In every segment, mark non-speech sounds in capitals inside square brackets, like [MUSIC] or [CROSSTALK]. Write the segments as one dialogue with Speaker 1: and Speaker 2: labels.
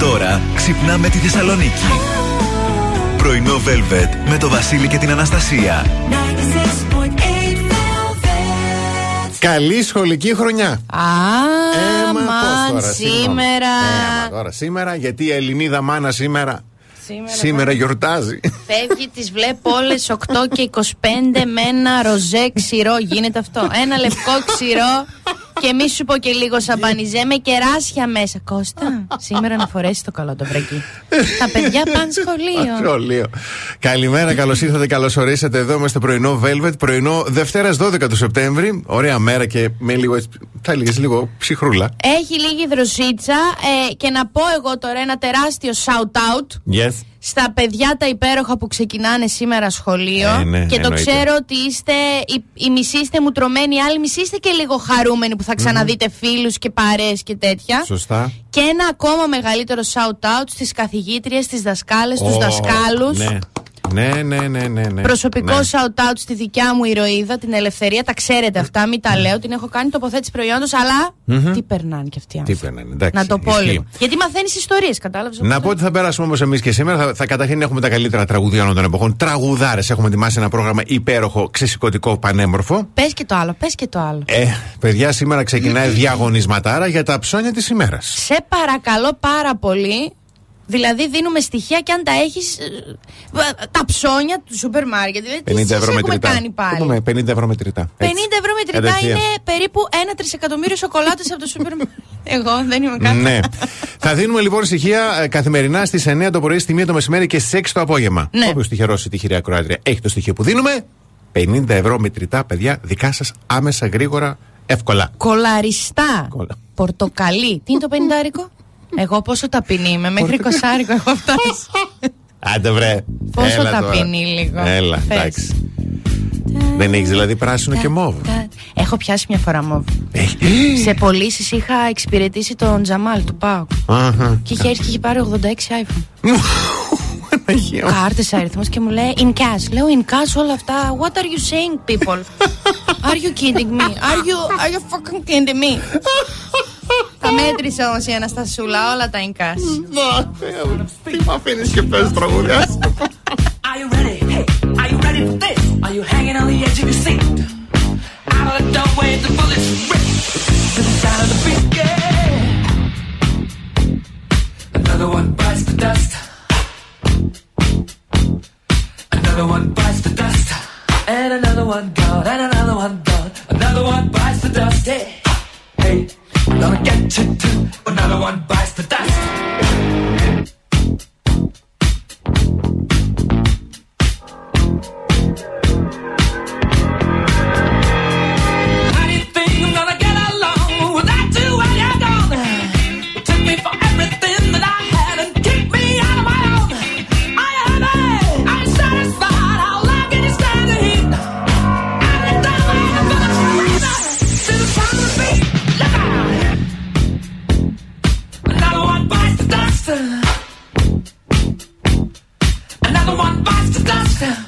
Speaker 1: Τώρα ξυπνάμε τη Θεσσαλονίκη. Πρωινό Velvet με το Βασίλη και την Αναστασία.
Speaker 2: Καλή σχολική χρονιά.
Speaker 3: Α,
Speaker 2: Έμα, πώς τώρα, συγγνώμη.
Speaker 3: σήμερα.
Speaker 2: Έμα, τώρα σήμερα, γιατί η Ελληνίδα μάνα σήμερα.
Speaker 3: Σήμερα,
Speaker 2: Σήμερα γιορτάζει.
Speaker 3: Φεύγει, [LAUGHS] τις βλέπω όλες 8 και 25 με ένα ροζέ ξηρό. Γίνεται αυτό. Ένα λευκό ξηρό και μη σου πω και λίγο σαμπανιζέ με κεράσια μέσα. Κώστα, σήμερα να φορέσεις το καλό το βρεκί. Τα παιδιά πάνε σχολείο.
Speaker 2: Σχολείο. Καλημέρα, καλώς ήρθατε, καλώς ορίσατε εδώ. Είμαστε πρωινό Velvet, πρωινό Δευτέρας 12 του Σεπτέμβρη. Ωραία μέρα και με λίγο έτσι. Θα έλεγες λίγο ψυχρούλα.
Speaker 3: Έχει λίγη δροσίτσα ε, και να πω εγώ τώρα ένα τεράστιο shout out
Speaker 2: Yes.
Speaker 3: Στα παιδιά τα υπέροχα που ξεκινάνε σήμερα σχολείο.
Speaker 2: Ε, ναι,
Speaker 3: και το
Speaker 2: εννοείται.
Speaker 3: ξέρω ότι είστε, οι, οι μισοί είστε μουτρωμένοι, οι άλλοι μισοί είστε και λίγο χαρούμενοι που θα ξαναδείτε φίλους και παρέες και τέτοια.
Speaker 2: Σωστά.
Speaker 3: Και ένα ακόμα μεγαλύτερο shout out στις καθηγήτριες, στις δασκάλες, στους
Speaker 2: Ω,
Speaker 3: δασκάλους.
Speaker 2: Ναι. Ναι, ναι, ναι, ναι. ναι.
Speaker 3: Προσωπικό
Speaker 2: Ναι.
Speaker 3: shout out στη δικιά μου ηρωίδα, την Ελευθερία. Τα ξέρετε αυτά, μην τα λέω. Την έχω κάνει τοποθέτηση προϊόντος, αλλά τι περνάνε κι αυτοί οι
Speaker 2: Τι
Speaker 3: άνθρωποι.
Speaker 2: περνάνε, εντάξει.
Speaker 3: Να το πω
Speaker 2: ισχύει.
Speaker 3: λίγο. Γιατί μαθαίνεις ιστορίες, κατάλαβες.
Speaker 2: Να πω ότι θα περάσουμε όμω εμείς και σήμερα. Θα, θα καταρχήν έχουμε τα καλύτερα τραγουδία όλων των εποχών. Τραγουδάρες. Έχουμε ετοιμάσει ένα πρόγραμμα υπέροχο, ξεσηκωτικό, πανέμορφο.
Speaker 3: Πες και το άλλο, πες και το άλλο.
Speaker 2: Ε, παιδιά, σήμερα ξεκινάει διαγωνισματάρα για τα ψώνια της ημέρας.
Speaker 3: Σε παρακαλώ πάρα πολύ. Δηλαδή δίνουμε στοιχεία και αν τα έχεις. τα ψώνια του σούπερ μάρκετ. Δηλαδή, τι
Speaker 2: 50
Speaker 3: σας
Speaker 2: ευρώ
Speaker 3: έχουμε
Speaker 2: μετρητά.
Speaker 3: κάνει πάλι.
Speaker 2: Έχουμε 50 ευρώ μετρητά.
Speaker 3: 50 ευρώ μετρητά
Speaker 2: Κατευθείαν.
Speaker 3: είναι περίπου ένα τρισεκατομμύριο σοκολάτες από το σούπερ μάρκετ. [LAUGHS] Εγώ δεν είμαι κάτι.
Speaker 2: Ναι. θα δίνουμε λοιπόν στοιχεία ε, καθημερινά στις 9 το πρωί, στη 1 το μεσημέρι και στις 6 το απόγευμα.
Speaker 3: Ναι.
Speaker 2: Όποιος τυχερό ή τυχερή ακροάτρια έχει το στοιχείο που δίνουμε, 50 ευρώ μετρητά, παιδιά, δικά σας άμεσα, γρήγορα, εύκολα.
Speaker 3: Κολαριστά.
Speaker 2: Κολα.
Speaker 3: Πορτοκαλί. Τι είναι το πενηντάρικο; Εγώ πόσο ταπεινή είμαι. Μέχρι κοσάρικο έχω φτάσει.
Speaker 2: Άντε βρε.
Speaker 3: Πόσο
Speaker 2: Έλα τώρα.
Speaker 3: ταπεινή λίγο.
Speaker 2: Έλα,
Speaker 3: Πες.
Speaker 2: εντάξει. Δεν έχεις δηλαδή πράσινο και μόβ.
Speaker 3: Έχω πιάσει μια φορά μόβ.
Speaker 2: Έχει.
Speaker 3: Σε πωλήσεις είχα εξυπηρετήσει τον Τζαμάλ του Πάου.
Speaker 2: Αχα.
Speaker 3: Και είχε έρθει και είχε πάρει 86 iPhone. [LAUGHS]
Speaker 2: Παναγία μου.
Speaker 3: Κάρτε αριθμό και μου λέει in cash. Λέω in cash όλα αυτά. What are you saying, people? Are you kidding me? Are you, are you fucking kidding me? Τα μέτρησε όμω η Αναστασούλα, όλα τα in cash.
Speaker 2: Τι μ' αφήνεις και πες τραγουδιά.
Speaker 4: Are you ready? Hey, are you ready for this? Are you hanging on the edge of your seat? Out of the doorway, the bullets rip to the sound of the beat. Yeah. Another one bites the dust. Another one bites the dust. And another one gone. And another one gone. Another one bites the dust. Hey, hey, gonna get you too. Another one bites the dust. the
Speaker 1: doctor.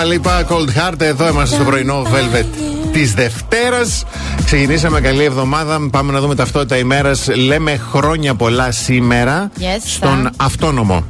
Speaker 2: Dua Lipa, Cold Heart. Εδώ είμαστε στο πρωινό Velvet της Δευτέρας. Ξεκινήσαμε καλή εβδομάδα. Πάμε να δούμε ταυτότητα ημέρας. Λέμε χρόνια πολλά σήμερα
Speaker 3: Yes,
Speaker 2: στον
Speaker 3: θα.
Speaker 2: αυτόνομο.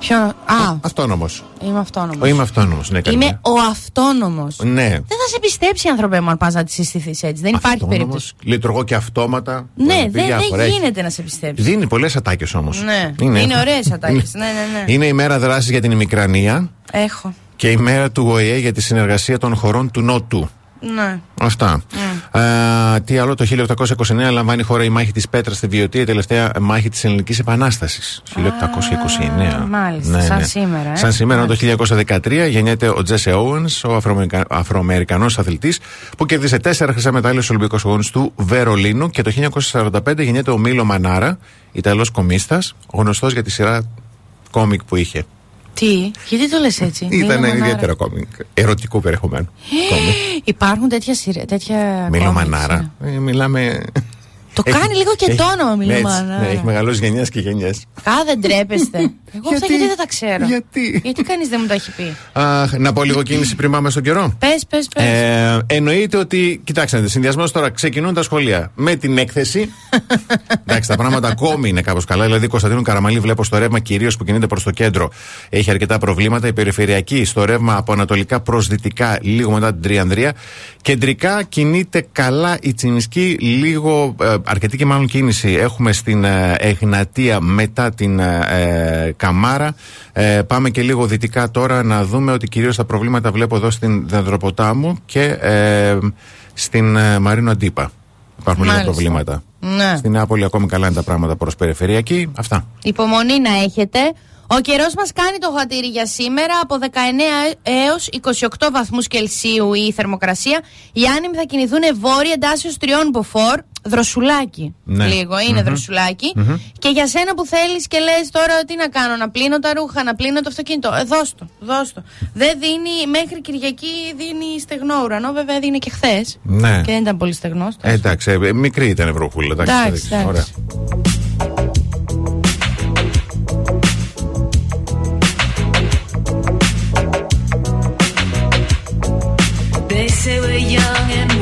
Speaker 3: Ποιο. Α,
Speaker 2: Αυτόνομος.
Speaker 3: είμαι αυτόνομος.
Speaker 2: Είμαι αυτόνομος, ναι, καλή.
Speaker 3: Είμαι ο αυτόνομος.
Speaker 2: Ναι.
Speaker 3: Δεν θα σε πιστέψει, άνθρωπε μου, αν πας να τη συστηθείς έτσι. Δεν υπάρχει
Speaker 2: Αυτόνομος,
Speaker 3: περίπτωση.
Speaker 2: Λειτουργώ και αυτόματα.
Speaker 3: Ναι,
Speaker 2: Μπορεί να
Speaker 3: δεν
Speaker 2: πει
Speaker 3: δεν
Speaker 2: διάφορα. Έχει-
Speaker 3: γίνεται να σε πιστέψεις.
Speaker 2: Δίνει πολλές ατάκες όμως.
Speaker 3: Ναι, είναι ωραίες ατάκες. [LAUGHS] Ναι, ναι, ναι.
Speaker 2: Είναι η μέρα δράσης για την ημικρανία
Speaker 3: Έχω.
Speaker 2: Και η μέρα του ΟΗΕ για τη συνεργασία των χωρών του Νότου.
Speaker 3: Ναι.
Speaker 2: Αυτά. Α, τι άλλο, το 1829 λαμβάνει η χώρα η μάχη της Πέτρας στη Βιωτή, η τελευταία μάχη της Ελληνικής Επανάστασης. 1829.
Speaker 3: μάλιστα, σαν σήμερα, ε.
Speaker 2: Σαν σήμερα, το 1913 γεννιέται ο Τζέσε Όουενς, ο Αφροαμερικα... Αφροαμερικανός αθλητής, που κέρδισε τέσσερα χρυσά μετάλλια στους Ολυμπικού Αγώνες του Βερολίνου. Και το 1945 γεννιέται ο Μίλο Μανάρα, Ιταλός κομίστα, γνωστός για τη σειρά κόμικ που είχε.
Speaker 3: Τι, γιατί το λες έτσι;
Speaker 2: Ήταν
Speaker 3: Μίλο Μανάρα.
Speaker 2: ιδιαίτερα κόμικ. Ερωτικού περιεχομένου. κόμικ.
Speaker 3: Υπάρχουν τέτοια σειρά. Τέτοια
Speaker 2: Μίλο
Speaker 3: κόμιξ,
Speaker 2: Μανάρα. Ε, μιλάμε.
Speaker 3: Το κάνει λίγο και το όνομα, Μίλο
Speaker 2: έτσι,
Speaker 3: Μανάρα.
Speaker 2: Ναι, έχει μεγαλώσει γενιές και γενιές.
Speaker 3: Κα, δεν τρέπεστε. Εγώ αυτά
Speaker 2: Γιατί;
Speaker 3: γιατί δεν τα ξέρω.
Speaker 2: Γιατί;
Speaker 3: Γιατί κανείς δεν μου τα έχει πει;
Speaker 2: να πω λίγο κίνηση πριν πάμε στον καιρό.
Speaker 3: Πες, πες, πες.
Speaker 2: Ε, εννοείται ότι, κοιτάξτε, συνδυασμός τώρα ξεκινούν τα σχολεία με την έκθεση. [LAUGHS] Εντάξει, τα πράγματα ακόμη είναι κάπως καλά. Δηλαδή, Κωνσταντίνου Καραμαλή, βλέπω στο ρεύμα κυρίως που κινείται προς το κέντρο, έχει αρκετά προβλήματα. Η περιφερειακή στο ρεύμα από ανατολικά προς δυτικά, λίγο μετά την Τριανδρία. Κεντρικά κινείται καλά η Τσινισκή, λίγο ε, αρκετή και μάλλον κίνηση έχουμε στην ε, Εγνατία μετά την ε, ε, Καμάρα. Ε, πάμε και λίγο δυτικά τώρα να δούμε ότι κυρίως τα προβλήματα βλέπω εδώ στην Δεντροποτάμου και ε, στην ε, Μαρίνο Αντίπα. Υπάρχουν λίγα
Speaker 3: Μάλιστα.
Speaker 2: προβλήματα.
Speaker 3: Ναι.
Speaker 2: Στην Νεάπολη ακόμη καλά είναι τα πράγματα προς περιφερειακή. Αυτά.
Speaker 3: Υπομονή να έχετε. Ο καιρός μας κάνει το χατήρι για σήμερα από 19 έως 28 βαθμούς Κελσίου η θερμοκρασία. Οι άνεμοι θα κινηθούν βόρεια εντάσσεως τριών μποφόρ. Δροσουλάκι.
Speaker 2: Ναι.
Speaker 3: Λίγο, είναι δροσουλάκι. Και για σένα που θέλεις και λες τώρα τι να κάνω, να πλύνω τα ρούχα, να πλύνω το αυτοκίνητο. Ε, δώσ' το, δώσ' το. Δεν δίνει, μέχρι Κυριακή δίνει στεγνό ουρανό, βέβαια δίνει και χθες.
Speaker 2: Ναι.
Speaker 3: Και δεν ήταν πολύ στεγνός.
Speaker 2: Ε, εντάξει, ε, μικρή ήταν η βροχούλα. Εντάξει,
Speaker 3: Εντάξει,
Speaker 2: εντάξει, ωραία.
Speaker 3: εντάξει.
Speaker 5: They say we're young and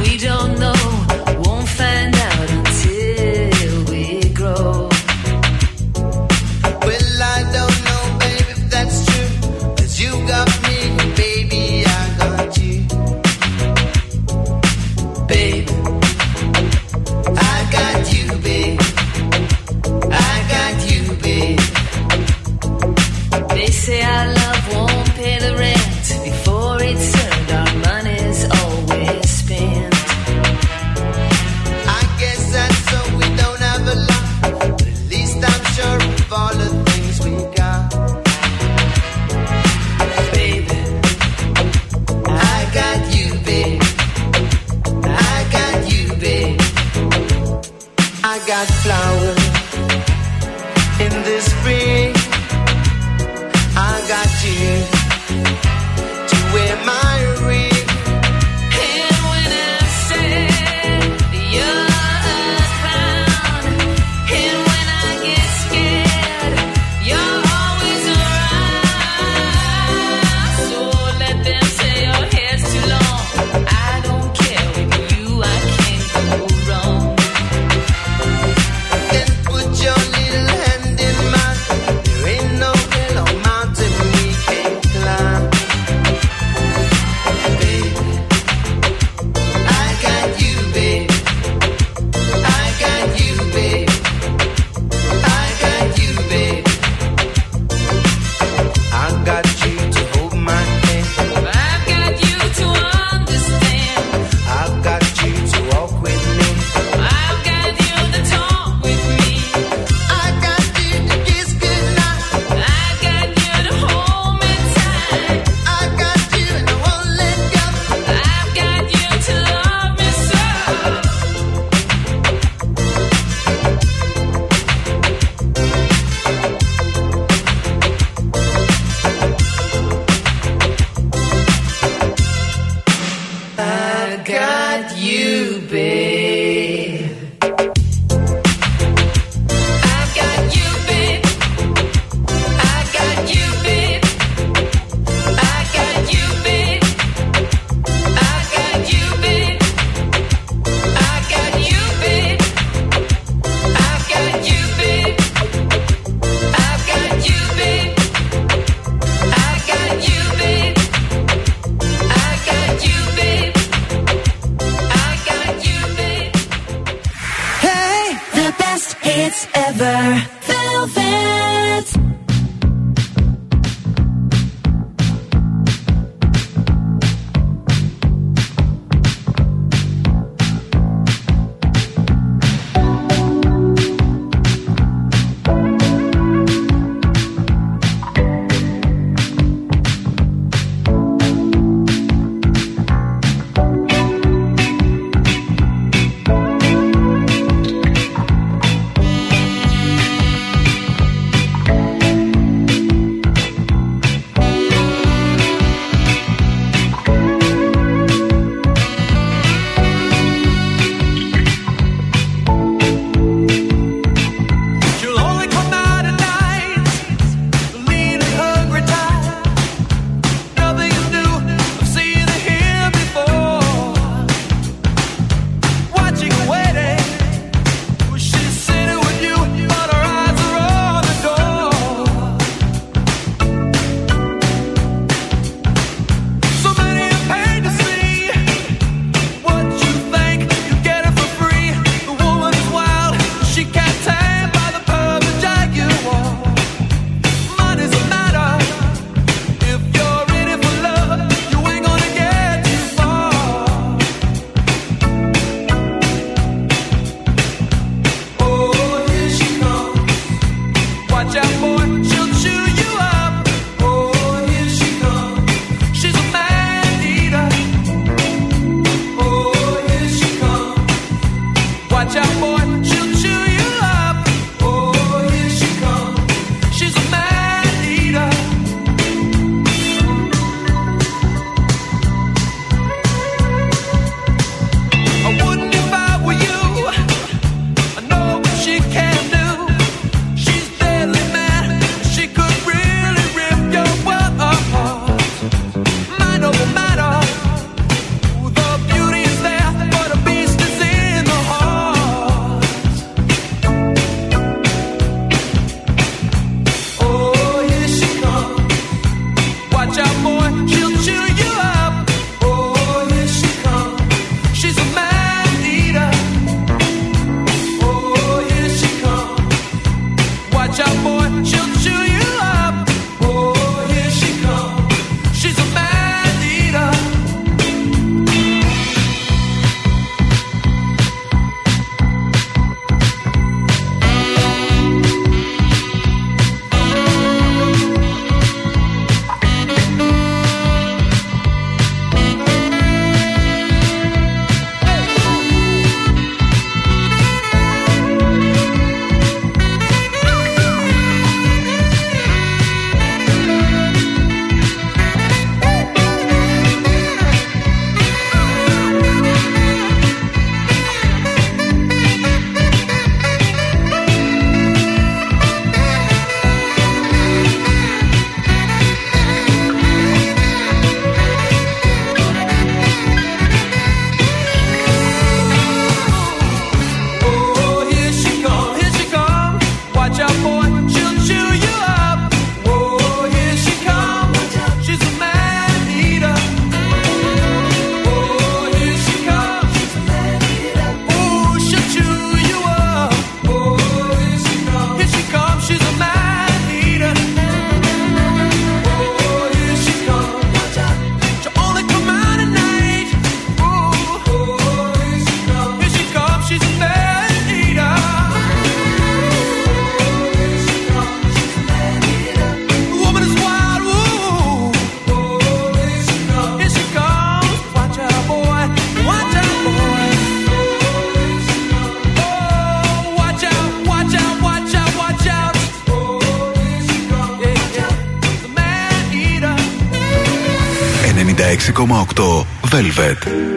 Speaker 6: 6,8 Velvet.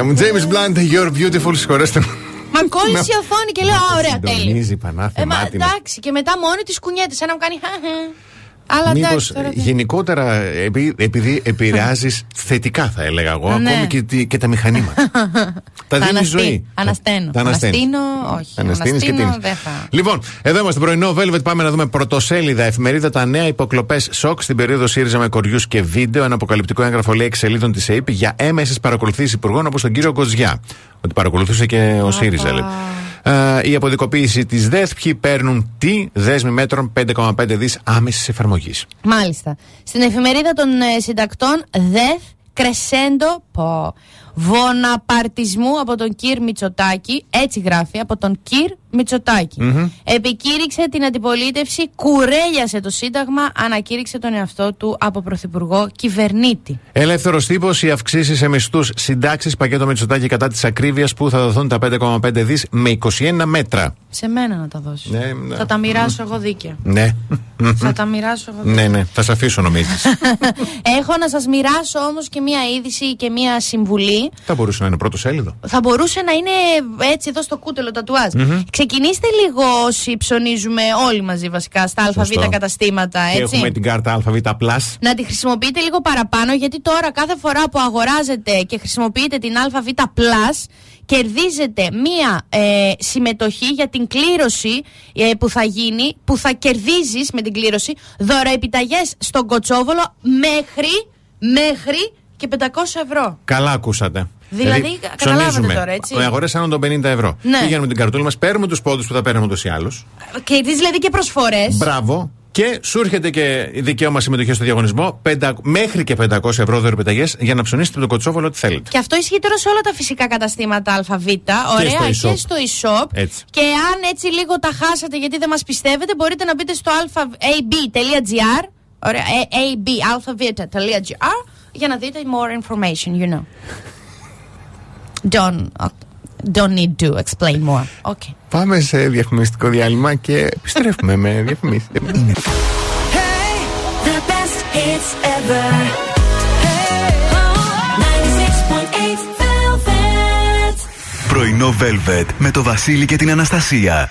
Speaker 2: Αχ, Θεέ μου. James Blunt, You're Beautiful, συγχωρέστε μου.
Speaker 3: Μα κόλλησε η οθόνη και λέω Α, ωραία, τέλεια.
Speaker 2: Συντονίζει πανάθεμα.
Speaker 3: Ε, μα, εντάξει, και μετά μόνη τη κουνιέται, σαν να μου κάνει. χαχα. Αλλά
Speaker 2: Μήπως
Speaker 3: εντάξει τώρα. τι-
Speaker 2: γενικότερα επει- επειδή επηρεάζεις θετικά, θα έλεγα εγώ,
Speaker 3: Ναι.
Speaker 2: ακόμη και, τη- και τα μηχανήματα. [LAUGHS] τα δίνει
Speaker 3: αναστεί-
Speaker 2: ζωή.
Speaker 3: ανασταίνω.
Speaker 2: Τα ανασταίνεις.
Speaker 3: Αναστήνω, όχι.
Speaker 2: Τα αναστήνεις και
Speaker 3: Αναστήνω,
Speaker 2: τίνεις.
Speaker 3: δεν θα.
Speaker 2: Λοιπόν, εδώ είμαστε πρωινό Velvet. Πάμε να δούμε πρωτοσέλιδα εφημερίδα. Τα νέα υποκλοπές σοκ στην περίοδο ΣΥΡΙΖΑ με κοριούς και βίντεο. Ένα αποκαλυπτικό έγγραφο λέει εξελίδων της ΑΕΠ για έμεσες παρακολουθήσεις υπουργών όπως τον κύριο Κοζιά. Ότι παρακολουθούσε και ο ΣΥΡΙΖΑ, λέει. Ε, η αποδικοποίηση της ΔΕΘ. Ποιοι παίρνουν τι δέσμη μέτρων 5,5 δις άμεσης εφαρμογής.
Speaker 3: Μάλιστα. Στην εφημερίδα των ε, συντακτών ΔΕΘ Κρεσέντο πω, Βοναπαρτισμού από τον Κυρ Μητσοτάκη, έτσι γράφει, από τον Κυρ μητσοτακη Επικήρυξε την αντιπολίτευση, κουρέλιασε το Σύνταγμα, ανακήρυξε τον εαυτό του από Πρωθυπουργό κυβερνήτη.
Speaker 2: Ελεύθερος τύπος, οι αυξήσεις σε μισθούς, συντάξεις, πακέτο Μητσοτάκη κατά της ακρίβειας που θα δοθούν τα 5,5 δις με 21 μέτρα.
Speaker 3: Σε μένα να τα δώσεις.
Speaker 2: Ναι, ναι.
Speaker 3: Θα τα μοιράσω εγώ δίκαια.
Speaker 2: Ναι.
Speaker 3: Θα τα μοιράσω εγώ δίκαια.
Speaker 2: ναι, ναι. Θα σε αφήσω νομίζεις. [LAUGHS]
Speaker 3: Έχω να σας μοιράσω όμως και μία είδηση και μία συμβουλή
Speaker 2: θα μπορούσε να είναι πρώτος σέλιδο.
Speaker 3: θα μπορούσε να είναι έτσι εδώ στο κούτελο τατουάζ. Ξεκινήστε λίγο όσοι ψωνίζουμε όλοι μαζί βασικά στα ΑΒ
Speaker 2: Σωστό.
Speaker 3: καταστήματα,
Speaker 2: Και
Speaker 3: έτσι.
Speaker 2: έχουμε την κάρτα ΑΒ Plus.
Speaker 3: Να τη χρησιμοποιείτε λίγο παραπάνω γιατί τώρα κάθε φορά που αγοράζετε και χρησιμοποιείτε την ΑΒ Plus κερδίζετε μία ε, συμμετοχή για την κλήρωση ε, που θα γίνει, που θα κερδίζεις με την κλήρωση δωροεπιταγές στον Κοτσόβολο μέχρι, μέχρι και 500 ευρώ.
Speaker 2: Καλά ακούσατε.
Speaker 3: Δηλαδή, καταλάβατε τώρα, έτσι.
Speaker 2: Οι αγορές άνων των 50 ευρώ.
Speaker 3: Ναι.
Speaker 2: Πηγαίνουμε την καρτούλα μας, παίρνουμε τους πόντους που θα παίρνουμε ούτω ή άλλω.
Speaker 3: Κερδίζεις δηλαδή και προσφορές.
Speaker 2: Μπράβο. Και σου έρχεται και δικαίωμα συμμετοχής στο διαγωνισμό πεντα- μέχρι και 500 ευρώ δωρεπιταγέ για να ψωνίσετε το κοτσόβολο ό,τι θέλετε.
Speaker 3: Και αυτό ισχύει τώρα σε όλα τα φυσικά καταστήματα ΑΒ. Ωραία,
Speaker 2: στο
Speaker 3: και
Speaker 2: e-shop.
Speaker 3: στο e-shop.
Speaker 2: Έτσι.
Speaker 3: Και αν έτσι λίγο τα χάσατε γιατί δεν μας πιστεύετε, μπορείτε να μπείτε στο ab.gr. Ωραία, ε, ab.alphavita.gr για να δείτε more information, you know. Don't, don't need to explain more. Okay.
Speaker 2: Πάμε σε διαφημιστικό διάλειμμα και επιστρέφουμε με διαφημίσεις.
Speaker 7: Hey, the best hits ever.
Speaker 8: Πρωινό Velvet με το Βασίλη και την Αναστασία.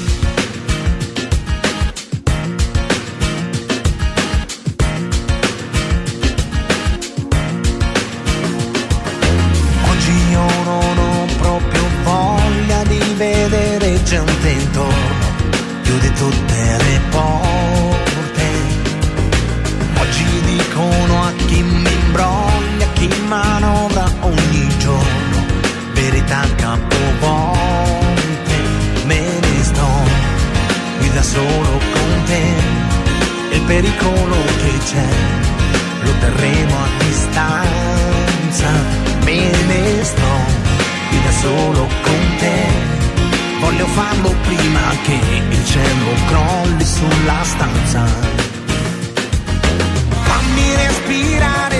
Speaker 9: respirar.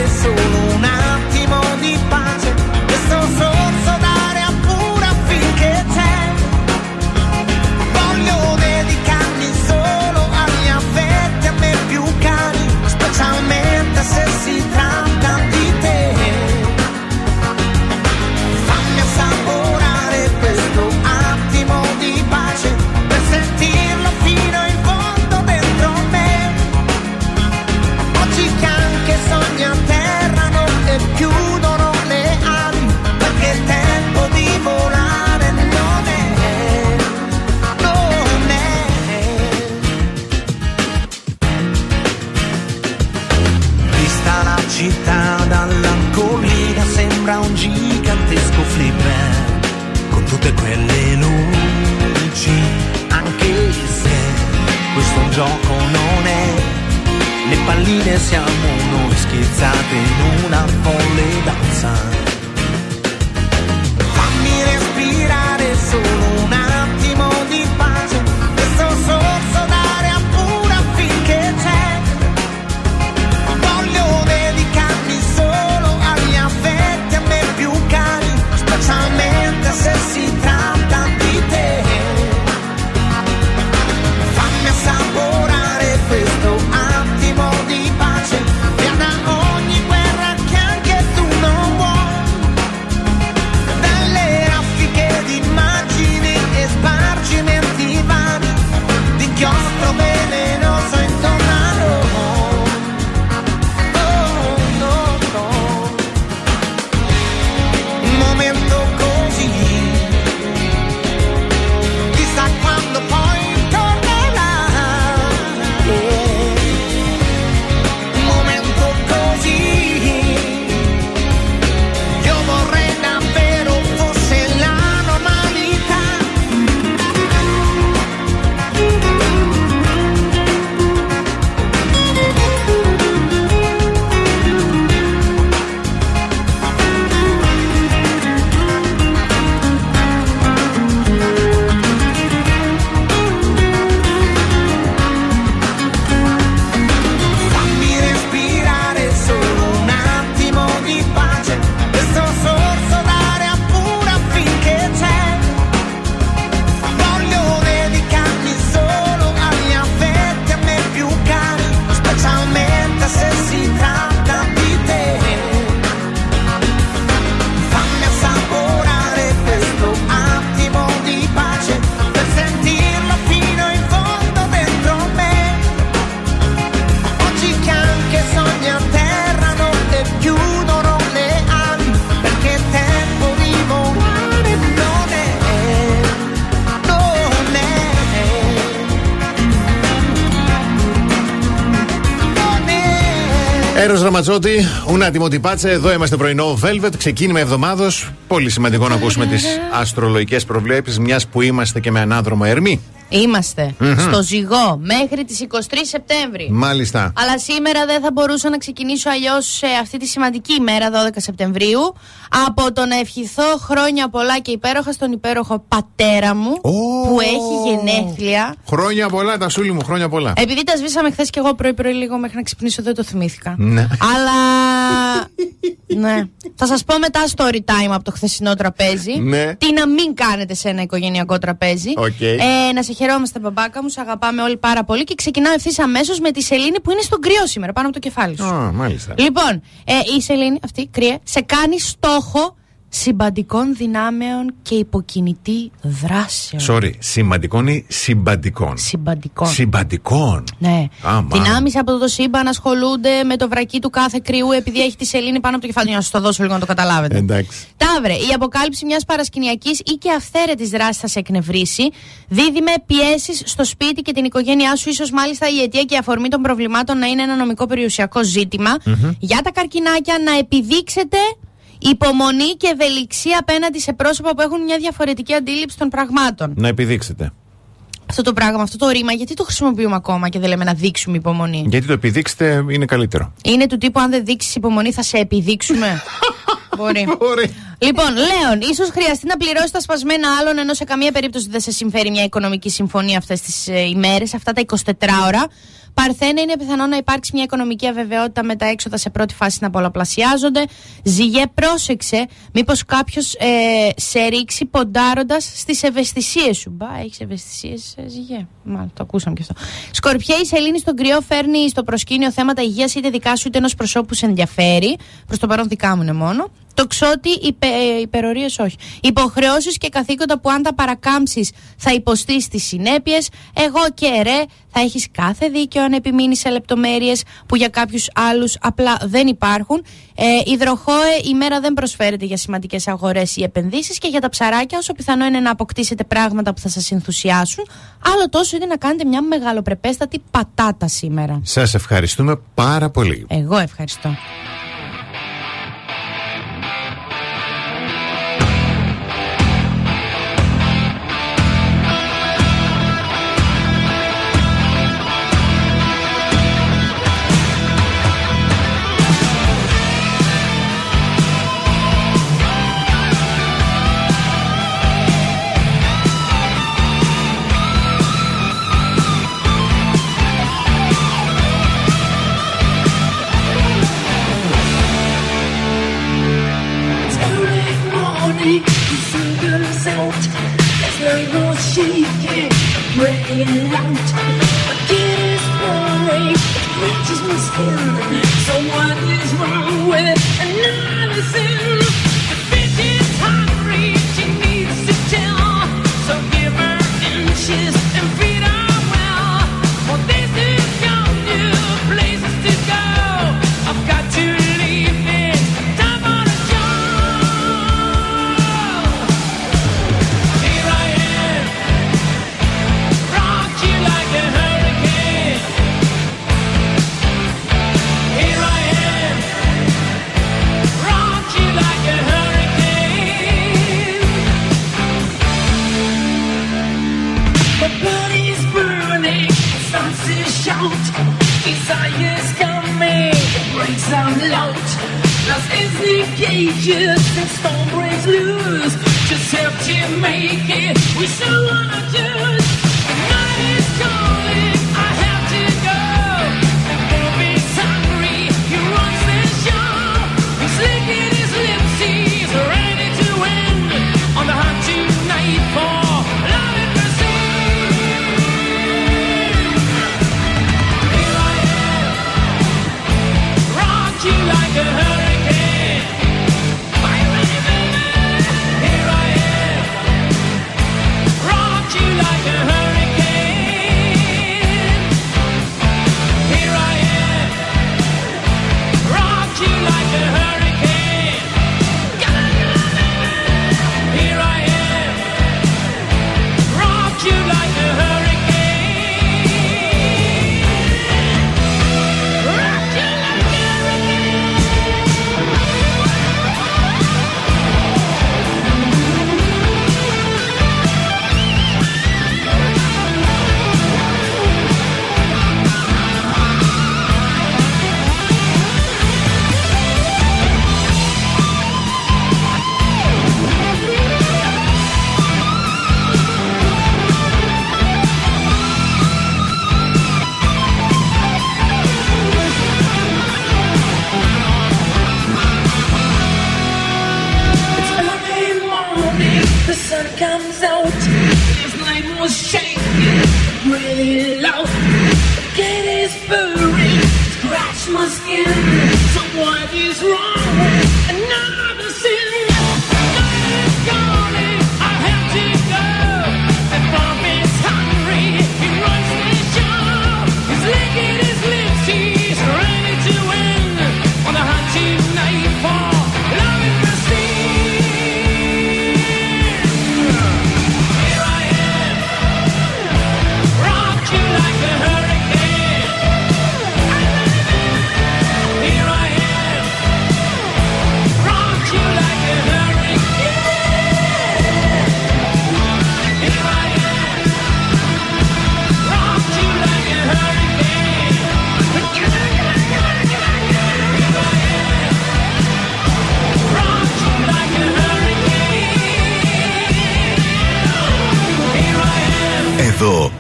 Speaker 9: È.
Speaker 2: Έρο Ραματζότη, ουνάτιμο τυπάτσε. Εδώ είμαστε πρωινό Velvet. Ξεκίνημα εβδομάδος. Πολύ σημαντικό να ακούσουμε τις αστρολογικές προβλέψεις, μιας που είμαστε και με ανάδρομο Ερμή.
Speaker 3: Είμαστε στο ζυγό μέχρι τις 23 Σεπτέμβρη.
Speaker 2: Μάλιστα.
Speaker 3: Αλλά σήμερα δεν θα μπορούσα να ξεκινήσω αλλιώς σε αυτή τη σημαντική ημέρα, 12 Σεπτεμβρίου, από το να ευχηθώ χρόνια πολλά και υπέροχα στον υπέροχο πατέρα μου, που έχει γενέθλια.
Speaker 2: Χρόνια πολλά, τα σούλη μου, χρόνια πολλά.
Speaker 3: Επειδή τα σβήσαμε χθες και εγώ πρωί-πρωί λίγο μέχρι να ξυπνήσω, δεν το θυμήθηκα.
Speaker 2: Ναι.
Speaker 3: Αλλά. ναι. Θα σας πω μετά story time από το χθεσινό τραπέζι.
Speaker 2: Ναι.
Speaker 3: Τι να μην κάνετε σε ένα οικογενειακό τραπέζι.
Speaker 2: Οκ.
Speaker 3: Ε, να σε χαιρόμαστε, μπαμπάκα μου. Σε αγαπάμε όλοι πάρα πολύ. Και ξεκινάω ευθύς αμέσως με τη Σελήνη που είναι στον Κριό σήμερα, πάνω από το κεφάλι σου.
Speaker 2: Α, μάλιστα.
Speaker 3: Λοιπόν, ε, η Σελήνη, αυτή, Κριέ, σε κάνει στόχο συμπαντικών δυνάμεων και υποκινητή δράσεων.
Speaker 2: Sorry, σημαντικών ή συμπαντικών;
Speaker 3: Συμπαντικών.
Speaker 2: Συμπαντικών.
Speaker 3: Ναι.
Speaker 2: Α,
Speaker 3: Δυνάμεις από το σύμπαν ασχολούνται με το βρακί του κάθε κρυού επειδή έχει τη σελήνη πάνω από το κεφάλι. Για να σας το δώσω λίγο να το καταλάβετε.
Speaker 2: Εντάξει.
Speaker 3: Ταύρε, η αποκάλυψη μιας παρασκηνιακής ή και αυθαίρετης δράσης θα σε εκνευρίσει. Δίδυμε πιέσεις στο σπίτι και την οικογένειά σου, ίσως μάλιστα η αιτία και η αφορμή των προβλημάτων να είναι ένα νομικό περιουσιακό ζήτημα. Για τα καρκινάκια να επιδείξετε υπομονή και ευελιξία απέναντι σε πρόσωπα που έχουν μια διαφορετική αντίληψη των πραγμάτων.
Speaker 2: Να επιδείξετε.
Speaker 4: αυτό το πράγμα, αυτό το ρήμα, γιατί το χρησιμοποιούμε ακόμα και δεν λέμε να δείξουμε υπομονή;
Speaker 2: Γιατί το επιδείξετε είναι καλύτερο.
Speaker 4: Είναι του τύπου αν δεν δείξεις υπομονή θα σε επιδείξουμε. [LAUGHS] Μπορεί.
Speaker 2: Μπορεί.
Speaker 4: Λοιπόν, Λέων, ίσως χρειαστεί να πληρώσει τα σπασμένα άλλων, ενώ σε καμία περίπτωση δεν σε συμφέρει μια οικονομική συμφωνία αυτές τις ε, ημέρες, αυτά τα 24 ώρα. Παρθένα, είναι πιθανό να υπάρξει μια οικονομική αβεβαιότητα με τα έξοδα σε πρώτη φάση να πολλαπλασιάζονται. Ζυγέ, πρόσεξε, μήπως κάποιος ε, σε ρίξει ποντάροντας στις ευαισθησίες σου. Μπα, έχεις ευαισθησίες, ε, Ζυγέ. Μάλλον το ακούσαμε και αυτό. Σκορπιέ, η Σελήνη στον κρυό φέρνει στο προσκήνιο θέματα υγείας είτε δικά σου είτε ενός προσώπου που σε ενδιαφέρει. Προς το παρόν δικά μου είναι μόνο. Το ξότι, υπε, υπερορίες όχι. Υποχρεώσεις και καθήκοντα που αν τα παρακάμψεις θα υποστείς τις συνέπειες. Εγώ και ρε, θα έχεις κάθε δίκαιο αν επιμείνεις σε λεπτομέρειες που για κάποιους άλλους απλά δεν υπάρχουν. Ε, υδροχόε, η μέρα δεν προσφέρεται για σημαντικές αγορές ή επενδύσεις και για τα ψαράκια, όσο πιθανό είναι να αποκτήσετε πράγματα που θα σας ενθουσιάσουν. Άλλο τόσο είναι να κάνετε μια μεγαλοπρεπέστατη πατάτα σήμερα.
Speaker 2: Σας ευχαριστούμε πάρα πολύ.
Speaker 4: Εγώ ευχαριστώ.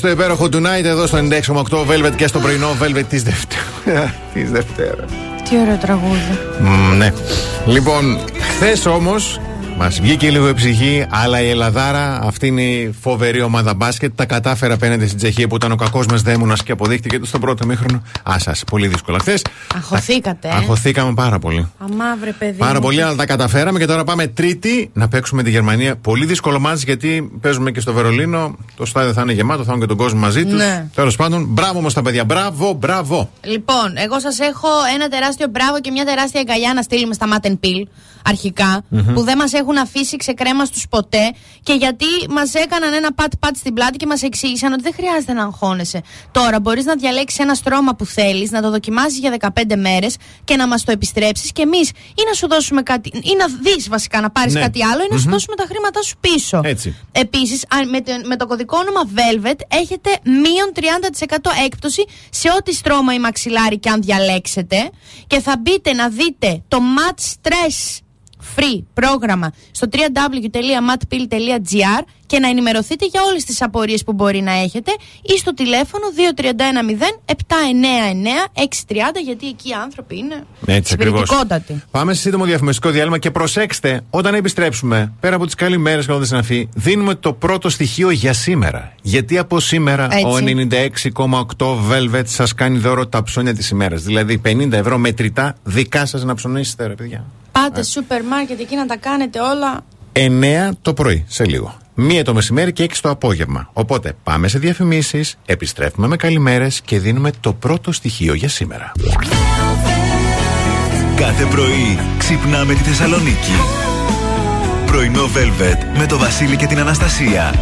Speaker 2: Στο υπέροχο Tonight εδώ στο 96,8 Velvet και στο πρωινό Velvet της Δευτέρας. [LAUGHS] Της Δευτέρας.
Speaker 3: Τι ωραίο τραγούδι.
Speaker 2: ναι. Λοιπόν, χθες όμως μας βγήκε λίγο η ψυχή, αλλά η Ελλαδάρα, αυτή είναι η φοβερή ομάδα μπάσκετ, τα κατάφερε απέναντι στην Τσεχία που ήταν ο κακός μας δαίμονας και αποδείχτηκε το στον πρώτο μήχρονο. Α, σας, πολύ δύσκολα χθες.
Speaker 3: Αγχωθήκατε, ε;
Speaker 2: Αγχωθήκαμε πάρα πολύ.
Speaker 3: Αμαύρε παιδί.
Speaker 2: Πάρα
Speaker 3: μου.
Speaker 2: πολύ, αλλά τα καταφέραμε και τώρα πάμε τρίτη να παίξουμε τη Γερμανία. Πολύ δύσκολο μάτς γιατί παίζουμε και στο Βερολίνο. Το στάδιο θα είναι γεμάτο, θα έχουν και τον κόσμο μαζί τους.
Speaker 3: Ναι.
Speaker 2: Τέλος πάντων, μπράβο όμως τα παιδιά. Μπράβο, μπράβο.
Speaker 3: Λοιπόν, εγώ σας έχω ένα τεράστιο μπράβο και μια τεράστια αγκαλιά να στείλουμε στα Μάτεν Πιλ αρχικα που δεν μας έχουν αφήσει ξεκρέμα του ποτέ και γιατί μας έκαναν ένα πατ-πατ στην πλάτη και μας εξήγησαν ότι δεν χρειάζεται να αγχώνεσαι. Τώρα μπορείς να διαλέξεις ένα στρώμα που θέλεις, να το δοκιμάσει για 15 μέρες και να μας το επιστρέψεις και εμείς ή να σου δώσουμε κάτι, ή να δεις βασικά να πάρεις
Speaker 2: Ναι.
Speaker 3: κάτι άλλο ή να σου
Speaker 2: Μμμ.
Speaker 3: δώσουμε τα χρήματά σου πίσω.
Speaker 2: Έτσι.
Speaker 3: Επίσης, με, το- με το κωδικό όνομα Velvet έχετε μείον 30% έκπτωση σε ό,τι στρώμα ή μαξιλάρι και αν διαλέξετε. Και θα μπείτε να δείτε το Match Stress Free πρόγραμμα στο www.matpill.gr και να ενημερωθείτε για όλες τις απορίες που μπορεί να έχετε ή στο τηλέφωνο 2310-799-630 γιατί εκεί οι άνθρωποι είναι
Speaker 2: Έτσι ακριβώς.
Speaker 3: εξυπηρετικότατοι.
Speaker 2: Πάμε σε σύντομο διαφημιστικό διάλειμμα και προσέξτε, όταν επιστρέψουμε, πέρα από τις καλημέρες και όταν συναφή, δίνουμε το πρώτο στοιχείο για σήμερα. Γιατί από σήμερα
Speaker 3: Έτσι.
Speaker 2: ο 96,8 Velvet σας κάνει δώρο τα ψώνια της ημέρας. Δηλαδή 50 ευρώ μετρητά δικά σας να ψωνίσετε, ρε παιδιά.
Speaker 3: Πάτε σούπερ μάρκετ εκεί να τα κάνετε όλα.
Speaker 2: 9 το πρωί, σε λίγο. Μία το μεσημέρι και 6 το απόγευμα. Οπότε πάμε σε διαφημίσεις, επιστρέφουμε με καλημέρες και δίνουμε το πρώτο στοιχείο για σήμερα.
Speaker 1: Κάθε πρωί ξυπνάμε τη Θεσσαλονίκη. Πρωινό Velvet με το Βασίλη και την Αναστασία.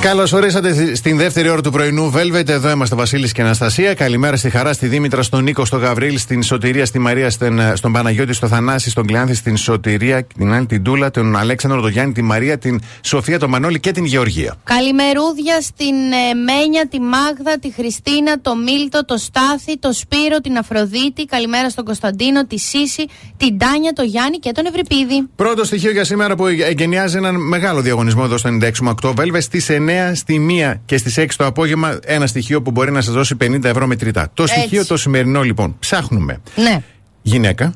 Speaker 2: Καλώς ορίσατε στην δεύτερη ώρα του πρωινού Velvet. Εδώ είμαστε Βασίλης και Αναστασία. Καλημέρα στη Χαρά, στη Δήμητρα, στον Νίκο, στον Γαβρίλ, στην Σωτηρία, στη Μαρία, στην, στον Παναγιώτη, στο Θανάση, στον Κλειάνθη, στην Σωτηρία, την άλλη την Τούλα, τον Αλέξανδρο, τον Γιάννη, τη Μαρία, την Σοφία, τον Μανώλη και την Γεωργία.
Speaker 3: Καλημερούδια στην ε, Μένια, τη Μάγδα, τη Χριστίνα, το Μίλτο, το Στάθη, το Σπύρο, την Αφροδίτη. Καλημέρα στον Κωνσταντίνο, τη Σύση, την Τάνια, το Γιάννη και τον Ευρυπίδη.
Speaker 2: Πρώτο στοιχείο για σήμερα που εγκαινιάζει έναν μεγάλο διαγωνισμό εδώ στο 96,8 Velvet στις 9, στη 1 και στις 6 το απόγευμα. Ένα στοιχείο που μπορεί να σας δώσει 50 ευρώ μετρητά. Το
Speaker 3: Έτσι.
Speaker 2: στοιχείο το σημερινό λοιπόν ψάχνουμε.
Speaker 3: Ναι,
Speaker 2: Γυναίκα,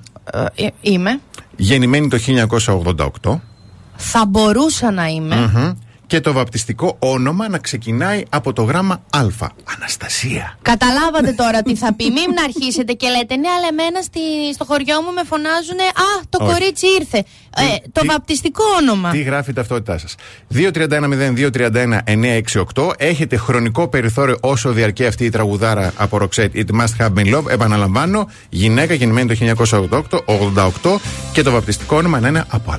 Speaker 3: ε, είμαι.
Speaker 2: γεννημένη το 1988.
Speaker 3: Θα μπορούσα να είμαι.
Speaker 2: Μμμ. Και το βαπτιστικό όνομα να ξεκινάει από το γράμμα Α. Αναστασία.
Speaker 3: Καταλάβατε τώρα τι θα πει. Μην αρχίσετε και λέτε ναι, αλλά εμένα στη, στο χωριό μου με φωνάζουν Α, το
Speaker 2: Όχι.
Speaker 3: κορίτσι ήρθε. Ε, το
Speaker 2: τι-
Speaker 3: βαπτιστικό όνομα.
Speaker 2: Τι γράφει η ταυτότητά σας. 231-0231-968. Έχετε χρονικό περιθώριο όσο διαρκεί αυτή η τραγουδάρα από Roxette It Must Have Been Love. Επαναλαμβάνω, γυναίκα γεννημένη το 1988 88, και το βαπτιστικό όνομα να είναι από Α.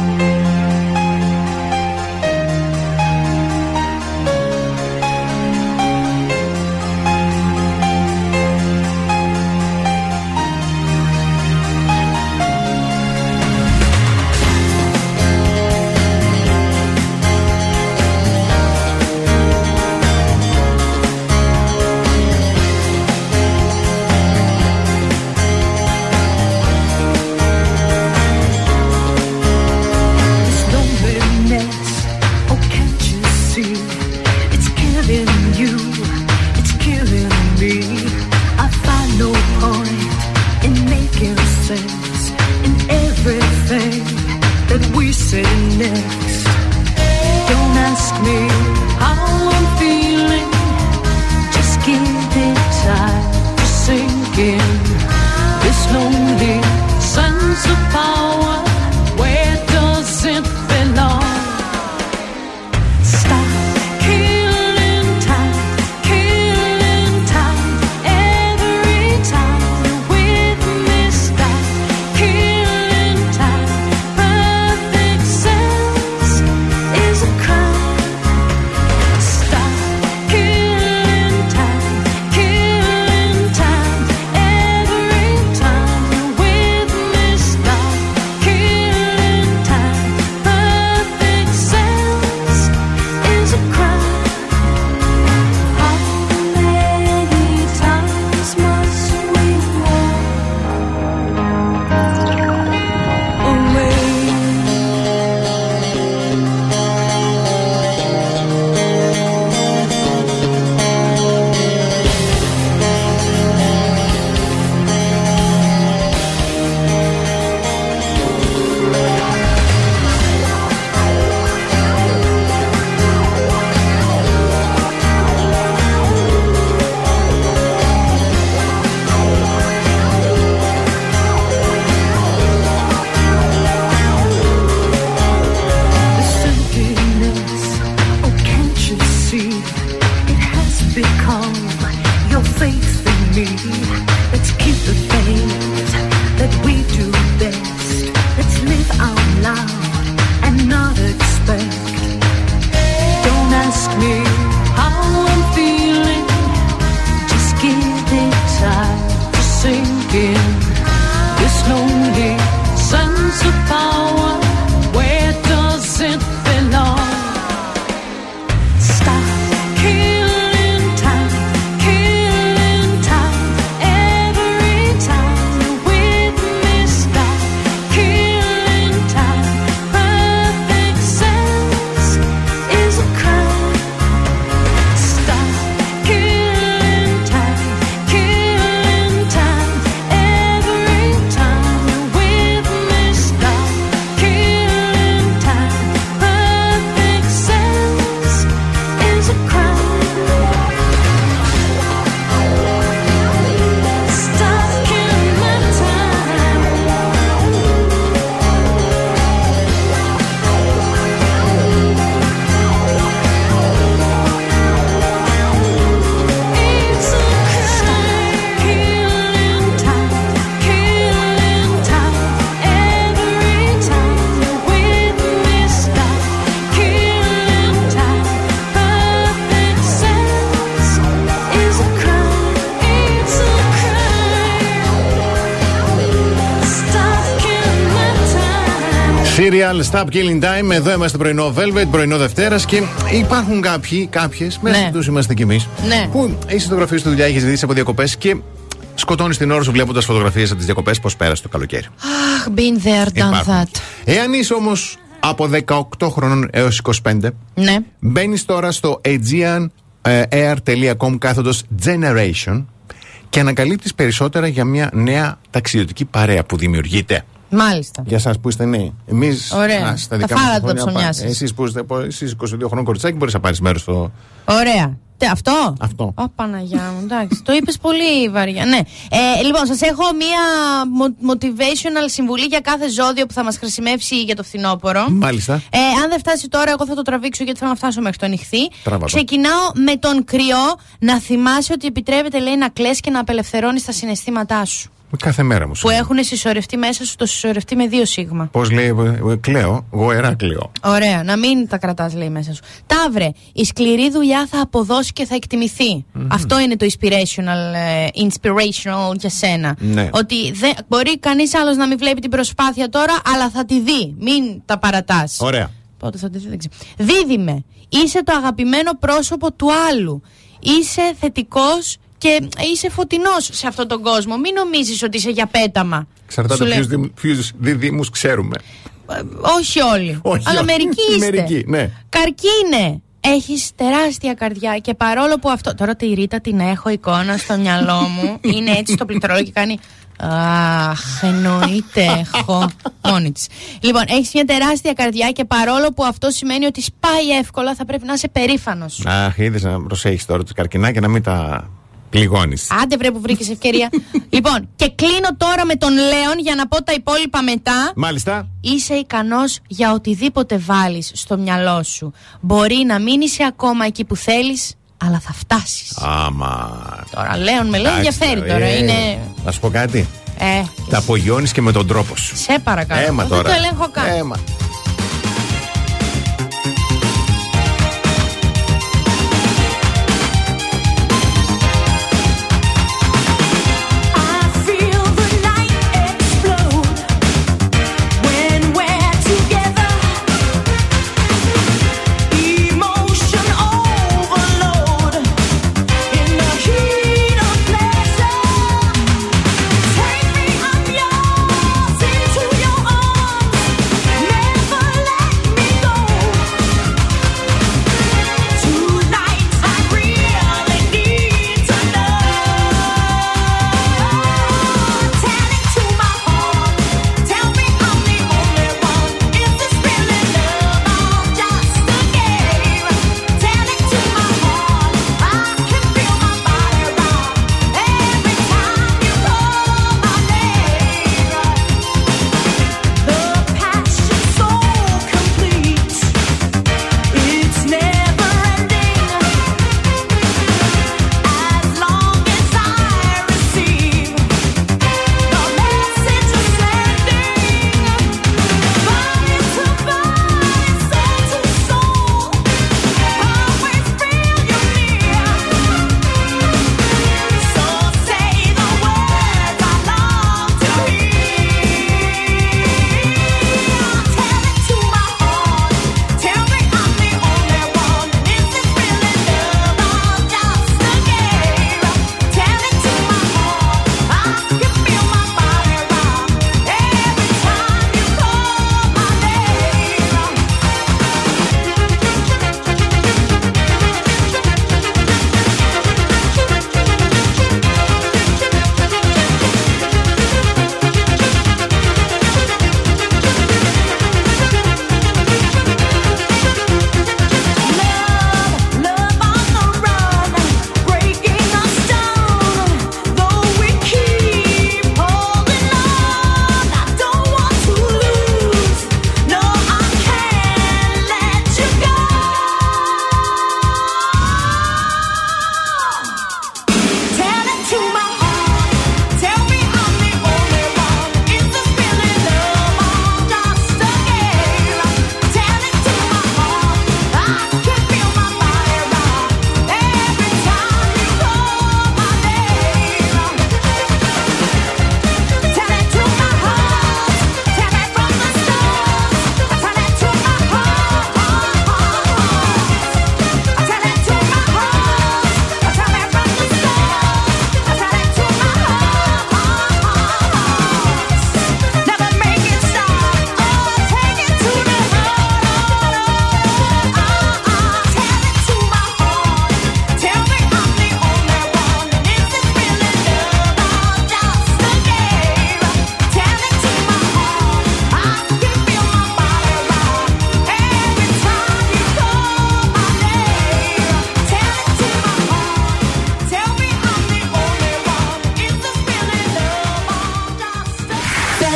Speaker 2: Serial Stop Killing Time. Εδώ είμαστε πρωινό Velvet, πρωινό Δευτέρας και υπάρχουν κάποιοι, κάποιες, μέσα
Speaker 3: Ναι.
Speaker 2: από του είμαστε κι εμείς,
Speaker 3: Ναι.
Speaker 2: που έχει φωτογραφίε στη δουλειά, έχεις ζητήσει από διακοπές και σκοτώνεις την ώρα σου βλέποντας φωτογραφίες από τις διακοπές πώς πέρασε το καλοκαίρι.
Speaker 3: Αχ, been there, done
Speaker 2: Υπάρχουν.
Speaker 3: that.
Speaker 2: Εάν είσαι όμως από 18 χρονών έως 25,
Speaker 3: Ναι.
Speaker 2: μπαίνεις τώρα στο aegeanair.com κάθετος generation και ανακαλύπτεις περισσότερα για μια νέα ταξιδιωτική παρέα που δημιουργείται.
Speaker 3: Μάλιστα.
Speaker 2: Για εσάς που είστε νέοι. Εμείς.
Speaker 3: Ωραία. Τα φάγατε τα ψωμιά σας.
Speaker 2: Εσείς που είστε εσείς 22 χρόνων κοριτσάκι, μπορείς να πάρεις μέρος στο.
Speaker 3: Ωραία. Τε, αυτό;
Speaker 2: Αυτό.
Speaker 3: Ω, Παναγιά μου, εντάξει. το είπες πολύ βαριά. Ναι. Ε, λοιπόν, σας έχω μία mo- motivational συμβουλή για κάθε ζώδιο που θα μας χρησιμεύσει για το φθινόπωρο.
Speaker 2: Μάλιστα.
Speaker 3: Ε, αν δεν φτάσει τώρα, εγώ θα το τραβήξω γιατί θέλω να φτάσω μέχρι το νυχθή.
Speaker 2: Τραβά το.
Speaker 3: Ξεκινάω με τον κρυό να θυμάσαι ότι επιτρέπεται, λέει, να κλαις και να απελευθερώνεις τα συναισθήματά σου.
Speaker 2: Κάθε μέρα μου.
Speaker 3: Που έχουν συσσωρευτεί μέσα σου το συσσωρευτεί με δύο σίγμα.
Speaker 2: Πώς λέει, ε, ε, κλαίω, εγώ Εράκλειο.
Speaker 3: Ωραία, να μην τα κρατάς, λέει μέσα σου. Ταύρε, η σκληρή δουλειά θα αποδώσει και θα εκτιμηθει Αυτό είναι το inspirational, ε, inspirational για σένα.
Speaker 2: Ναι.
Speaker 3: Ότι δεν, μπορεί κανείς άλλος να μην βλέπει την προσπάθεια τώρα, αλλά θα τη δει. Μην τα παρατάς.
Speaker 2: Ωραία.
Speaker 3: Πότε θα τη δει, δεν ξέρω. Δίδυμε, είσαι το αγαπημένο πρόσωπο του άλλου. Είσαι θετικός και είσαι φωτεινός σε αυτόν τον κόσμο. Μην νομίζεις ότι είσαι για πέταμα.
Speaker 2: Εξαρτάται
Speaker 3: Σου λέει-
Speaker 2: ποιους διδήμου ξέρουμε.
Speaker 3: ε, όχι όλοι.
Speaker 2: Όχι
Speaker 3: αλλά
Speaker 2: όλοι.
Speaker 3: μερικοί [LAUGHS] είστε.
Speaker 2: Μερικοί, ναι.
Speaker 3: Καρκίνε. Έχεις τεράστια καρδιά και παρόλο που αυτό. Τώρα τη Ρίτα την έχω εικόνα στο μυαλό μου. [LAUGHS] είναι έτσι στο πληκτρολόγιο και κάνει. Αχ, εννοείται έχω. Μόνη της. Λοιπόν, έχεις μια τεράστια καρδιά και παρόλο που αυτό σημαίνει ότι σπάει εύκολα, θα πρέπει να είσαι περήφανος.
Speaker 2: Αχ, είδες να προσέχεις τώρα τους καρκινά και να μην τα πληγώνεις.
Speaker 3: Άντε βρε που βρήκες ευκαιρία. [LAUGHS] λοιπόν, και κλείνω τώρα με τον Λέον για να πω τα υπόλοιπα μετά.
Speaker 2: Μάλιστα.
Speaker 3: Είσαι ικανός για οτιδήποτε βάλεις στο μυαλό σου. Μπορεί να μην είσαι ακόμα εκεί που θέλεις, αλλά θα φτάσεις.
Speaker 2: Άμα.
Speaker 3: Τώρα, Λέων με λέει
Speaker 2: Εντάξει,
Speaker 3: ενδιαφέρει τώρα.
Speaker 2: ε,
Speaker 3: Είναι.
Speaker 2: Να σου πω κάτι.
Speaker 3: Ε,
Speaker 2: Τα απογειώνεις και με τον τρόπο σου.
Speaker 3: σε παρακαλώ.
Speaker 2: Έμα
Speaker 3: Δεν
Speaker 2: τώρα.
Speaker 3: το ελέγχω καν.
Speaker 2: Έμα.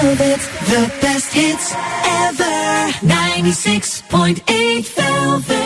Speaker 10: Velvet's the best hits ever. 96.8 Velvet.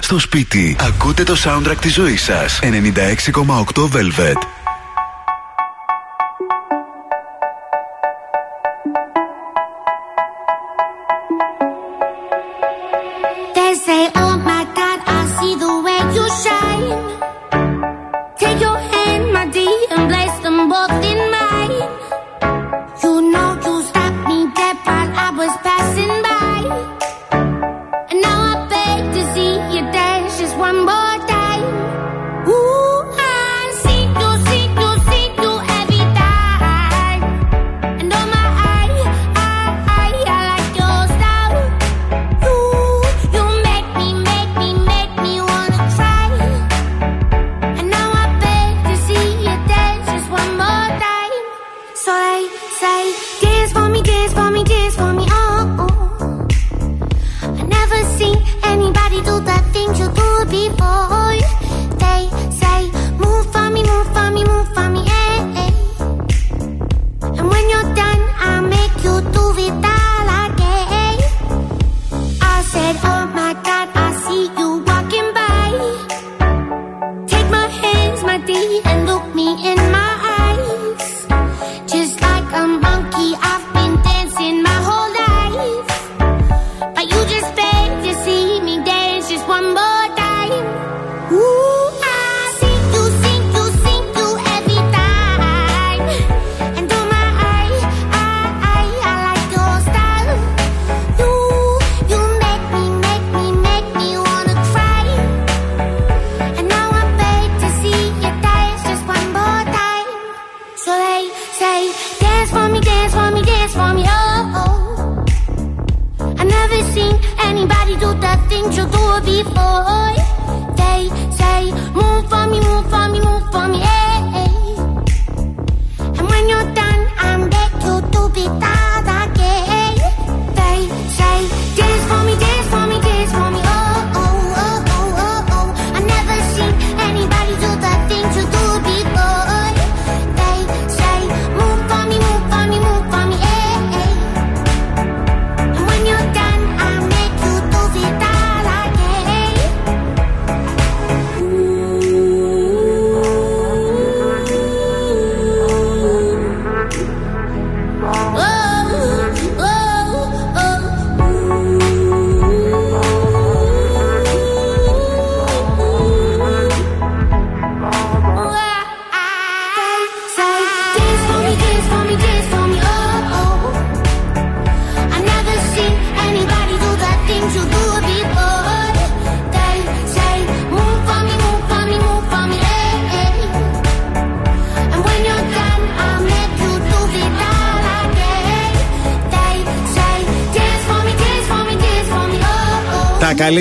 Speaker 1: στο σπίτι. Ακούτε το soundtrack της ζωής σας 96,8 Velvet.
Speaker 11: say this for me this for me this for before.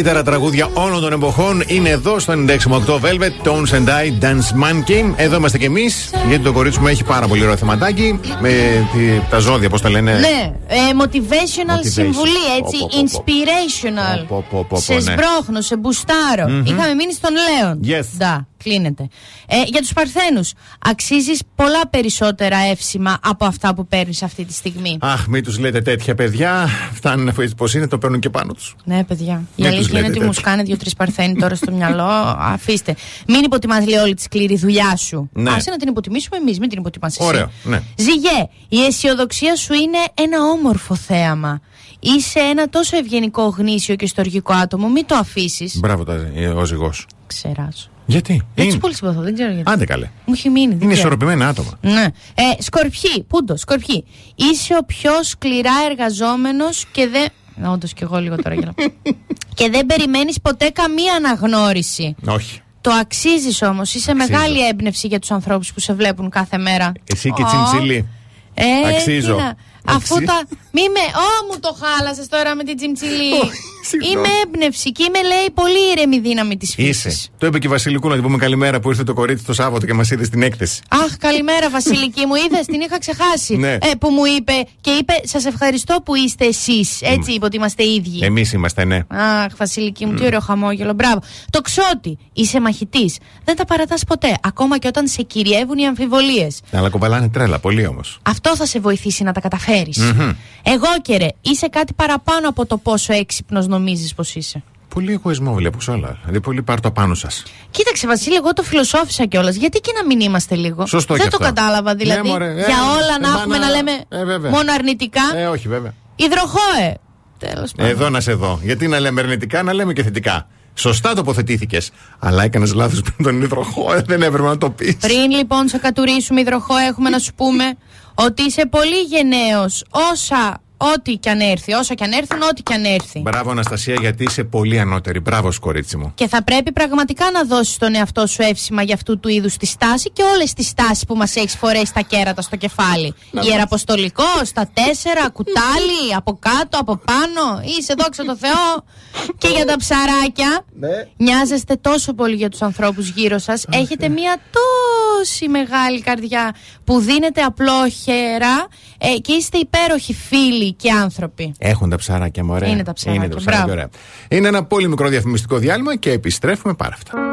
Speaker 2: Καλύτερα τραγούδια όλων των εποχών είναι εδώ στο 96,8 Velvet, Tones and I, Dance Monkey. Εδώ είμαστε κι εμείς, γιατί το κορίτσι μου έχει πάρα πολύ ωραίο θεματάκι. Με τη- τα ζώδια, πώς τα λένε.
Speaker 3: Ναι, ε, motivational
Speaker 2: Motivation.
Speaker 3: συμβουλή, έτσι.
Speaker 2: Πω, πω, πω, πω.
Speaker 3: Inspirational.
Speaker 2: Πω, πω, πω, πω,
Speaker 3: σε
Speaker 2: ναι.
Speaker 3: σμπρώχνω, σε μπουστάρω. Είχαμε μείνει στον Λέον.
Speaker 2: Yes.
Speaker 3: Ντα, κλείνεται. Ε, για τους Παρθένους, αξίζεις πολλά περισσότερα εύσημα από αυτά που παίρνεις αυτή τη στιγμή.
Speaker 2: Αχ, μην τους λέτε τέτοια παιδιά. Φτάνουν πώς είναι, το παίρνουν και πάνω τους.
Speaker 3: Ναι, παιδιά. Η
Speaker 2: Μην τους
Speaker 3: αλήθεια είναι
Speaker 2: λέτε
Speaker 3: ότι μου
Speaker 2: τέτοια.
Speaker 3: σκάνε δύο-τρεις παρθένοι τώρα στο μυαλό. [LAUGHS] Αφήστε. Μην υποτιμά, λέει, όλη τη σκληρή δουλειά σου.
Speaker 2: Ναι.
Speaker 3: Άσε να την υποτιμήσουμε εμείς, μην την υποτιμάς εσύ.
Speaker 2: Ωραίο, ναι.
Speaker 3: Ζυγέ, η αισιοδοξία σου είναι ένα όμορφο θέαμα. Είσαι ένα τόσο ευγενικό, γνήσιο και στοργικό άτομο. Μην το αφήσεις.
Speaker 2: Μπράβο τα, ε, ο ζυγός.
Speaker 3: Ξεράσω.
Speaker 2: Γιατί;
Speaker 3: Έτσι
Speaker 2: Είναι.
Speaker 3: πολύ συμπαθώ, δεν ξέρω γιατί.
Speaker 2: Άντε καλέ.
Speaker 3: Μου έχει μείνει. δεν
Speaker 2: Είναι
Speaker 3: ξέρω.
Speaker 2: ισορροπημένα άτομα.
Speaker 3: Ναι. Ε, σκορπιοί, πούντο, σκορπιοί. Είσαι ο πιο σκληρά εργαζόμενος και δεν. Όντως και εγώ λίγο τώρα γελάω. [LAUGHS] και δεν περιμένεις ποτέ καμία αναγνώριση.
Speaker 2: Όχι.
Speaker 3: Το αξίζεις όμως. Είσαι μεγάλη έμπνευση για τους ανθρώπους που σε βλέπουν κάθε μέρα.
Speaker 2: Εσύ και
Speaker 3: Ω.
Speaker 2: τσιμψιλή.
Speaker 3: Ε,
Speaker 2: Αξίζω.
Speaker 3: κοίτα, Αφού
Speaker 2: Αξι-
Speaker 3: τα. [LAUGHS] Μη με. Ω, μου το χάλασες τώρα με την τσιμτσιλή.
Speaker 2: Ω, συγγνώμη.
Speaker 3: είμαι έμπνευση και είμαι, λέει, πολύ ήρεμη δύναμη της φύσης.
Speaker 2: Είσαι. Το είπε και η Βασιλικού να την πούμε καλημέρα που ήρθε το κορίτσι το Σάββατο και μας είδε στην έκθεση.
Speaker 3: Αχ, καλημέρα, Βασιλική μου. Είδες, την είχα ξεχάσει.
Speaker 2: Ναι.
Speaker 3: Ε, που μου είπε και είπε, Σας ευχαριστώ που είστε εσείς. Έτσι είπε ότι είμαστε ίδιοι.
Speaker 2: Εμείς είμαστε, ναι.
Speaker 3: Αχ, Βασιλική μου, τι ωραίο χαμόγελο. Μπράβο. Το ξότι, είσαι μαχητής. Δεν τα παρατάς ποτέ, ακόμα και όταν σε κυριεύουν οι αμφιβολίες.
Speaker 2: Αλλά κομπαλάνε τρέλα, πολύ όμως.
Speaker 3: Αυτό θα σε βοηθήσει να τα καταφέρεις. Εγώ και ρε, είσαι κάτι παραπάνω από το πόσο έξυπνος νομίζεις πως είσαι.
Speaker 2: Πολύ εγωισμό βλέπω σε όλα. Δηλαδή, πολύ πάρ' το πάνω σας.
Speaker 3: Κοίταξε, Βασίλη, εγώ το φιλοσόφισα κιόλας. Γιατί και να μην είμαστε λίγο;
Speaker 2: Σωστό
Speaker 3: Δεν
Speaker 2: και
Speaker 3: το
Speaker 2: αυτό.
Speaker 3: κατάλαβα δηλαδή.
Speaker 2: Ναι, μωρέ, ε,
Speaker 3: για όλα να
Speaker 2: ε,
Speaker 3: έχουμε
Speaker 2: μα
Speaker 3: να
Speaker 2: να-
Speaker 3: λέμε
Speaker 2: ε, βέβαια.
Speaker 3: μόνο αρνητικά.
Speaker 2: Ε, όχι, βέβαια.
Speaker 3: Υδροχόε. Τέλος πάντων.
Speaker 2: Εδώ να σε δω. Γιατί να λέμε αρνητικά, να λέμε και θετικά. Σωστά τοποθετήθηκες. Αλλά έκανες λάθος πριν τον υδροχό. Ε, δεν έπρεπε να το πεις.
Speaker 3: Πριν λοιπόν σε κατουρίσουμε υδροχό, έχουμε να σου πούμε ότι είσαι πολύ γενναίος. Όσα, ό,τι κι αν έρθει, όσα κι αν έρθουν, ό,τι κι αν έρθει.
Speaker 2: Μπράβο, Αναστασία, γιατί είσαι πολύ ανώτερη. Μπράβος, σου, κορίτσι μου.
Speaker 3: Και θα πρέπει πραγματικά να δώσεις τον εαυτό σου εύσημα για αυτού του είδους τη στάση και όλες τις στάσεις που μας έχεις φορέσει στα κέρατα στο κεφάλι. Ιεραποστολικό, στα τέσσερα, κουτάλι, από κάτω, από πάνω. Είσαι δόξα τω Θεώ. και για τα ψαράκια. Νοιάζεστε τόσο πολύ για τους ανθρώπους γύρω σας. Έχετε μία τόση μεγάλη καρδιά που δίνετε απλόχερα ε, και είστε υπέροχοι φίλοι και άνθρωποι.
Speaker 2: Έχουν τα ψαράκια μου, ωραία.
Speaker 3: Είναι τα ψαράκια,
Speaker 2: Είναι, τα ψαράκια,
Speaker 3: μπράβο.
Speaker 2: ωραία. Είναι ένα πολύ μικρό διαφημιστικό διάλειμμα και επιστρέφουμε πάρα αυτά.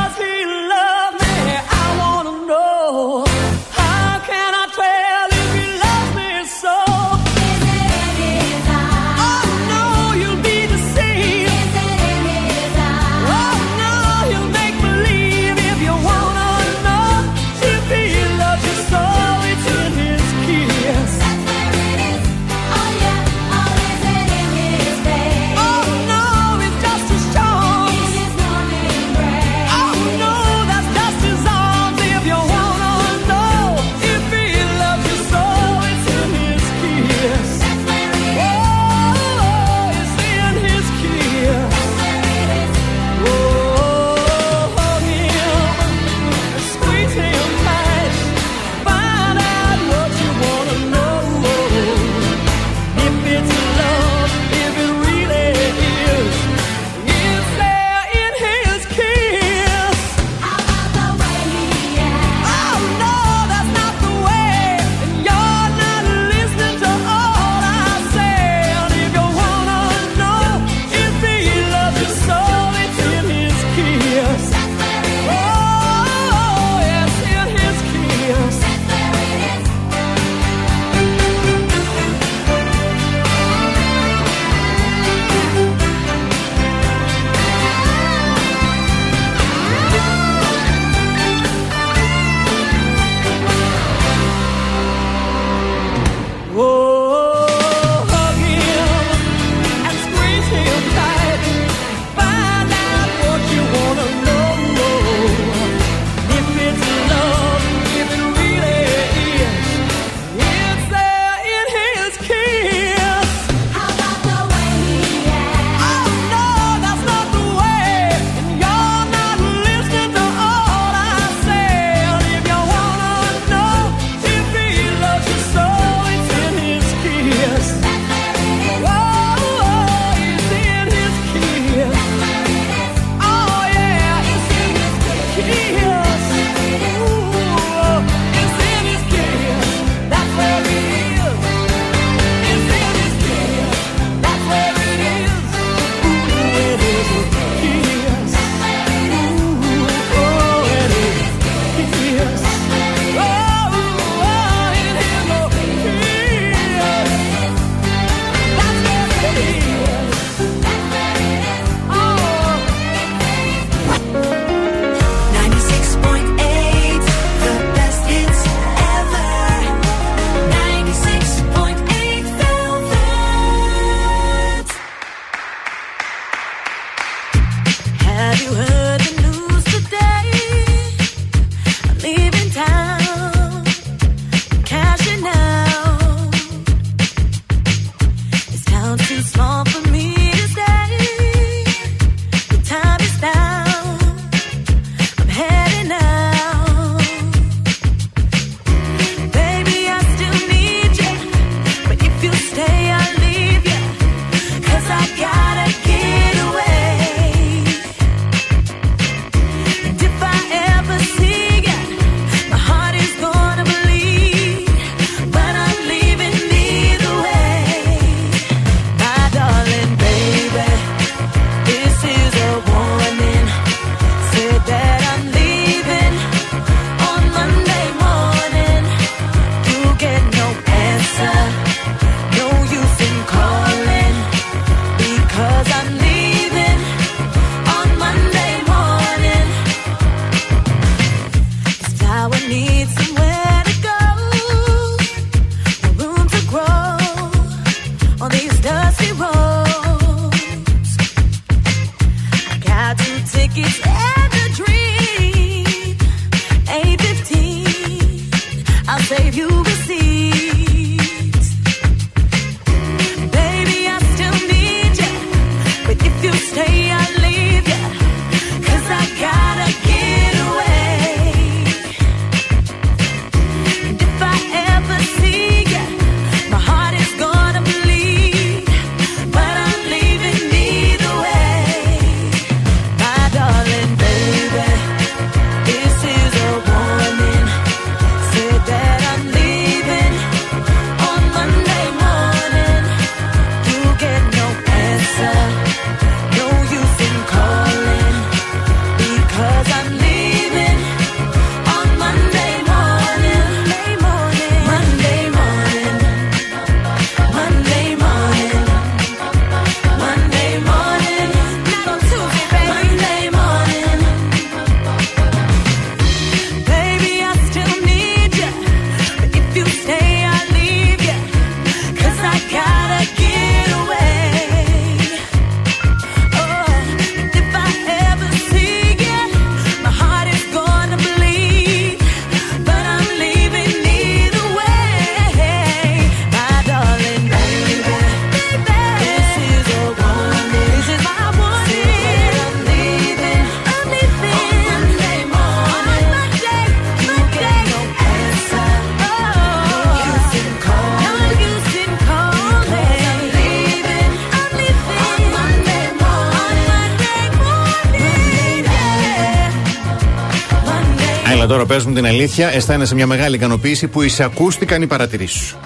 Speaker 11: Monday.
Speaker 2: Έλα τώρα, πες μου την αλήθεια. Αισθάνεσαι μια μεγάλη ικανοποίηση που εισακούστηκαν οι παρατηρήσεις σου.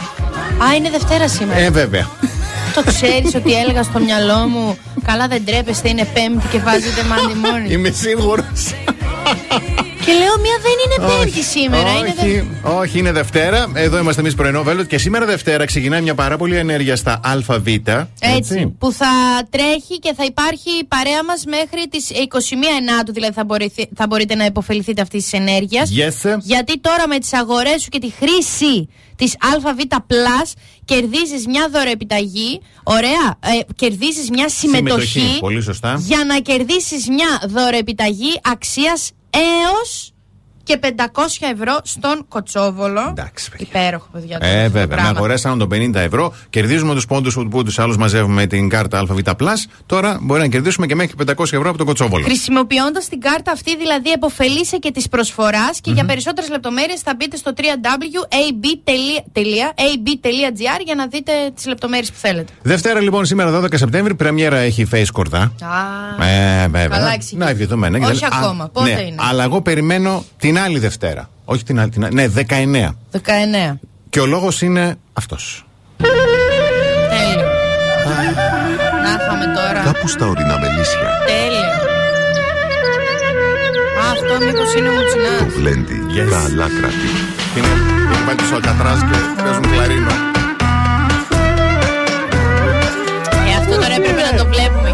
Speaker 3: Α, είναι Δευτέρα σήμερα.
Speaker 2: Ε, βέβαια.
Speaker 3: Το ξέρεις ότι έλεγα στο μυαλό μου. Καλά, δεν τρέπεστε, είναι Πέμπτη και βάζετε Monday morning.
Speaker 2: Είμαι σίγουρος.
Speaker 3: Και λέω, μία δεν είναι Πέμπτη σήμερα. Είναι δε...
Speaker 2: όχι, όχι, είναι Δευτέρα. Εδώ είμαστε εμείς πρωινό Velvet και σήμερα Δευτέρα ξεκινάει μια πάρα πολύ ενέργεια στα ΑΒ.
Speaker 3: Έτσι, που θα τρέχει και θα υπάρχει η παρέα μας μέχρι τις 21 Ενάτου, δηλαδή θα, μπορείτε, θα μπορείτε να υποφεληθείτε αυτής της ενέργειας.
Speaker 2: Yes.
Speaker 3: Γιατί τώρα με τις αγορές σου και τη χρήση της ΑΒ Plus κερδίζεις μια δωρεοεπιταγή. Ωραία. Ε, κερδίζεις μια συμμετοχή.
Speaker 2: Συμμετοχή, πολύ σωστά.
Speaker 3: Για να κερδίσεις μια δωρεοεπιταγή αξίας έως και 500 ευρώ στον Κοτσόβολο.
Speaker 2: Εντάξει, παιδιά.
Speaker 3: Υπέροχο, παιδιά. το-
Speaker 2: Ε,
Speaker 3: το
Speaker 2: βέβαια. Με
Speaker 3: πράγμα.
Speaker 2: αγοράσαν των 50 ευρώ. Κερδίζουμε τους πόντους που τους άλλους μαζεύουμε με την κάρτα ΑΒ. Τώρα μπορεί να κερδίσουμε και μέχρι 500 ευρώ από τον Κοτσόβολο.
Speaker 3: Χρησιμοποιώντας την κάρτα αυτή, δηλαδή, επωφελείσαι και τη προσφοράς και για περισσότερες λεπτομέρειες θα μπείτε στο www.ab.gr για να δείτε τις λεπτομέρειες που θέλετε.
Speaker 2: Δευτέρα λοιπόν, σήμερα 12 Σεπτέμβρη, πρεμιέρα έχει η Face Κορδά.
Speaker 3: Α,
Speaker 2: Ε, βέβαια.
Speaker 3: Καλά εξηγεί.
Speaker 2: Να ευχηθούμε. Ναι,
Speaker 3: Όχι
Speaker 2: και δεν-
Speaker 3: ακόμα. Πότε
Speaker 2: ναι,
Speaker 3: είναι;
Speaker 2: Αλλά εγώ περιμένω την άλλη Δευτέρα. Όχι την άλλη. Την... άλλη- Ναι, 19.
Speaker 3: 19.
Speaker 2: Και ο λόγος είναι αυτός.
Speaker 3: Τέλειο. Να είχαμε τώρα.
Speaker 12: Κάπου στα ορεινά μελίσια.
Speaker 3: Τέλειο. Α, αυτό μήπως είναι ο
Speaker 12: Το
Speaker 3: Μουτσινάς.
Speaker 12: γλέντι
Speaker 2: Yes.
Speaker 12: καλά κρατεί.
Speaker 2: Είναι, είναι πάλι του Αλκατράζ και παίζουν κλαρίνο.
Speaker 3: Ε, αυτό τώρα έπρεπε να το βλέπουμε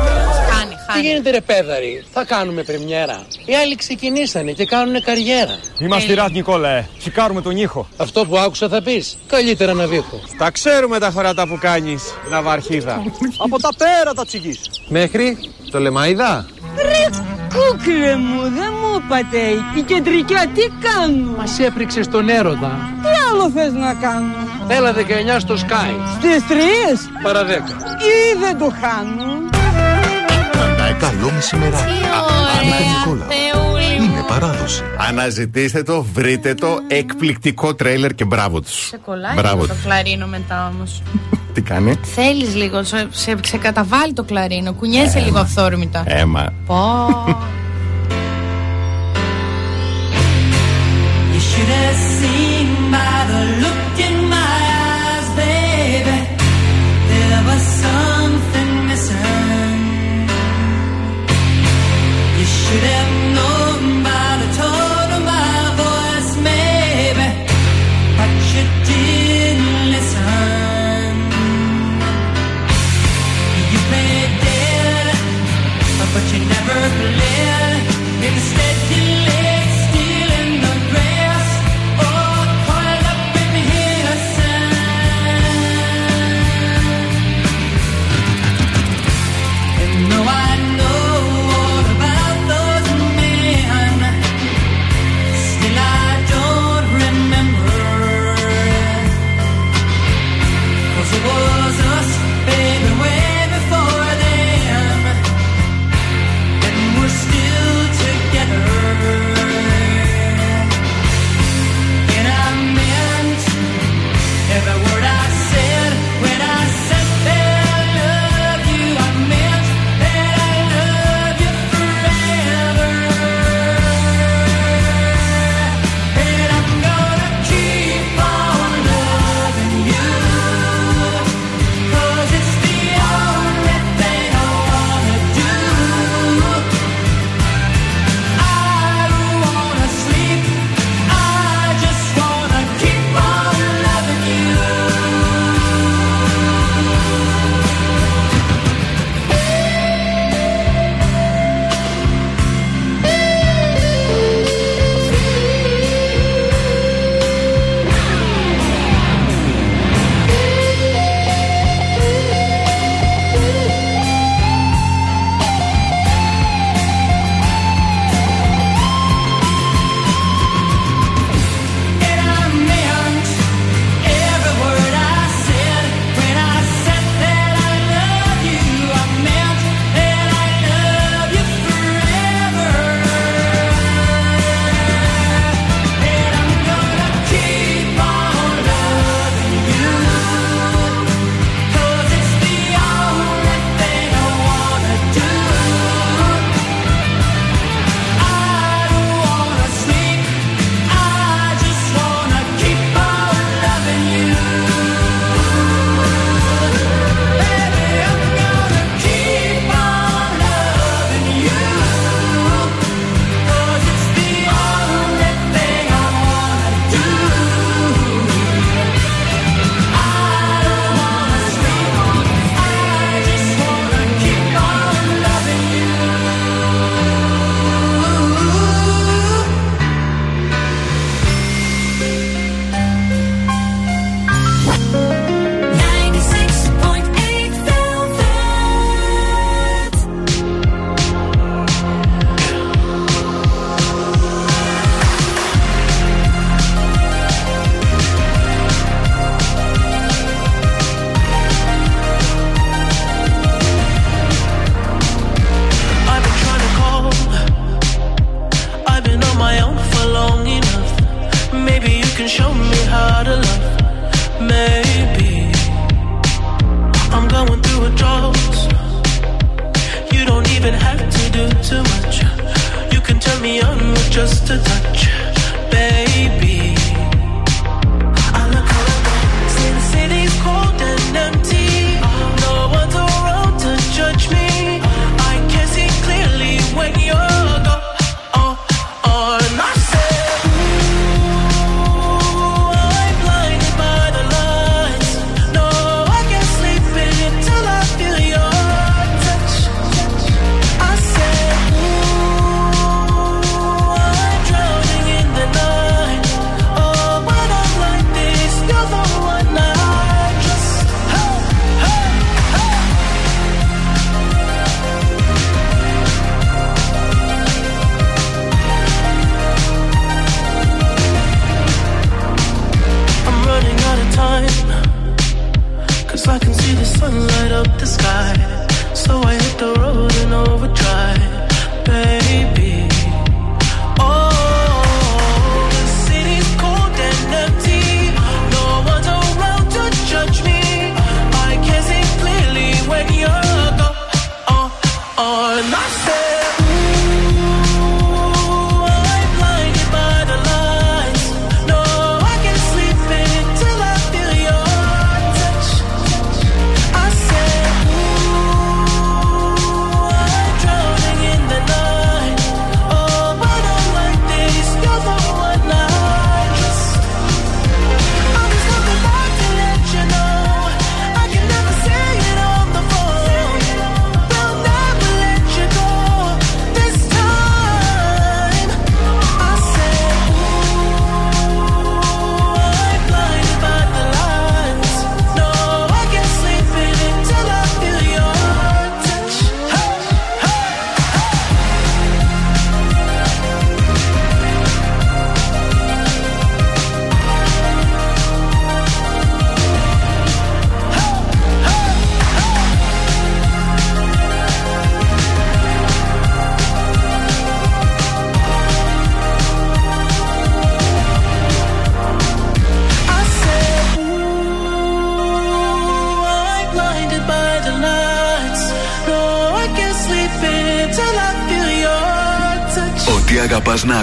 Speaker 13: γίνεται ρε πέδαροι, θα κάνουμε πρεμιέρα. Οι άλλοι ξεκινήσανε και κάνουν καριέρα.
Speaker 14: Είμαστε ράτ Νικόλα, τσικάρουμε τον ήχο.
Speaker 13: Αυτό που άκουσα θα πεις, καλύτερα να βήχω.
Speaker 14: Τα ξέρουμε τα χωράτα που κάνεις, Ναυαρχίδα. Από τα πέρα τα τσιγείς.
Speaker 13: Μέχρι το λεμαίδα.
Speaker 8: Κούκλε μου, δεν μου είπατε. Η κεντρικιά τι κάνω.
Speaker 13: Μας έπριξε στον έρωτα.
Speaker 8: Τι άλλο θες να κάνω;
Speaker 13: Έλα 19 στο Sky.
Speaker 8: Στις τρεις;
Speaker 13: Παρα 10.
Speaker 8: ή δεν το χάνω;
Speaker 12: Καλό μεσημεράκι.
Speaker 3: Τι
Speaker 12: Νίκο
Speaker 3: ωραία,
Speaker 12: Νικόλα.
Speaker 3: Θεούλη μου.
Speaker 12: Είναι παράδοση.
Speaker 2: Αναζητήστε το, βρείτε το. Εκπληκτικό τρέιλερ και μπράβο τους.
Speaker 3: Σε κολλάει
Speaker 2: Μπράβο
Speaker 3: λίγο το
Speaker 2: τους.
Speaker 3: κλαρίνο μετά όμως.
Speaker 2: Τι κάνει;
Speaker 3: Θέλεις λίγο, σε, σε, σε καταβάλει το κλαρίνο. Κουνιέσαι λίγο αυθόρμητα.
Speaker 2: Έμα.
Speaker 3: Πω.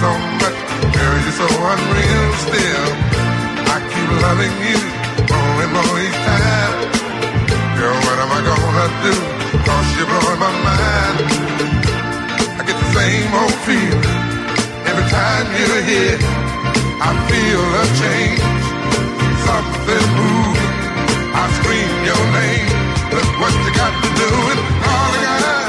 Speaker 15: So much, girl, you're so unreal still. I keep loving you more and more each time. Girl, what am I gonna do? Cause you're blowing my mind. I get the same old feeling every time you're here. I feel a change, something moving. I scream your name. Look what you got to do, and all I got.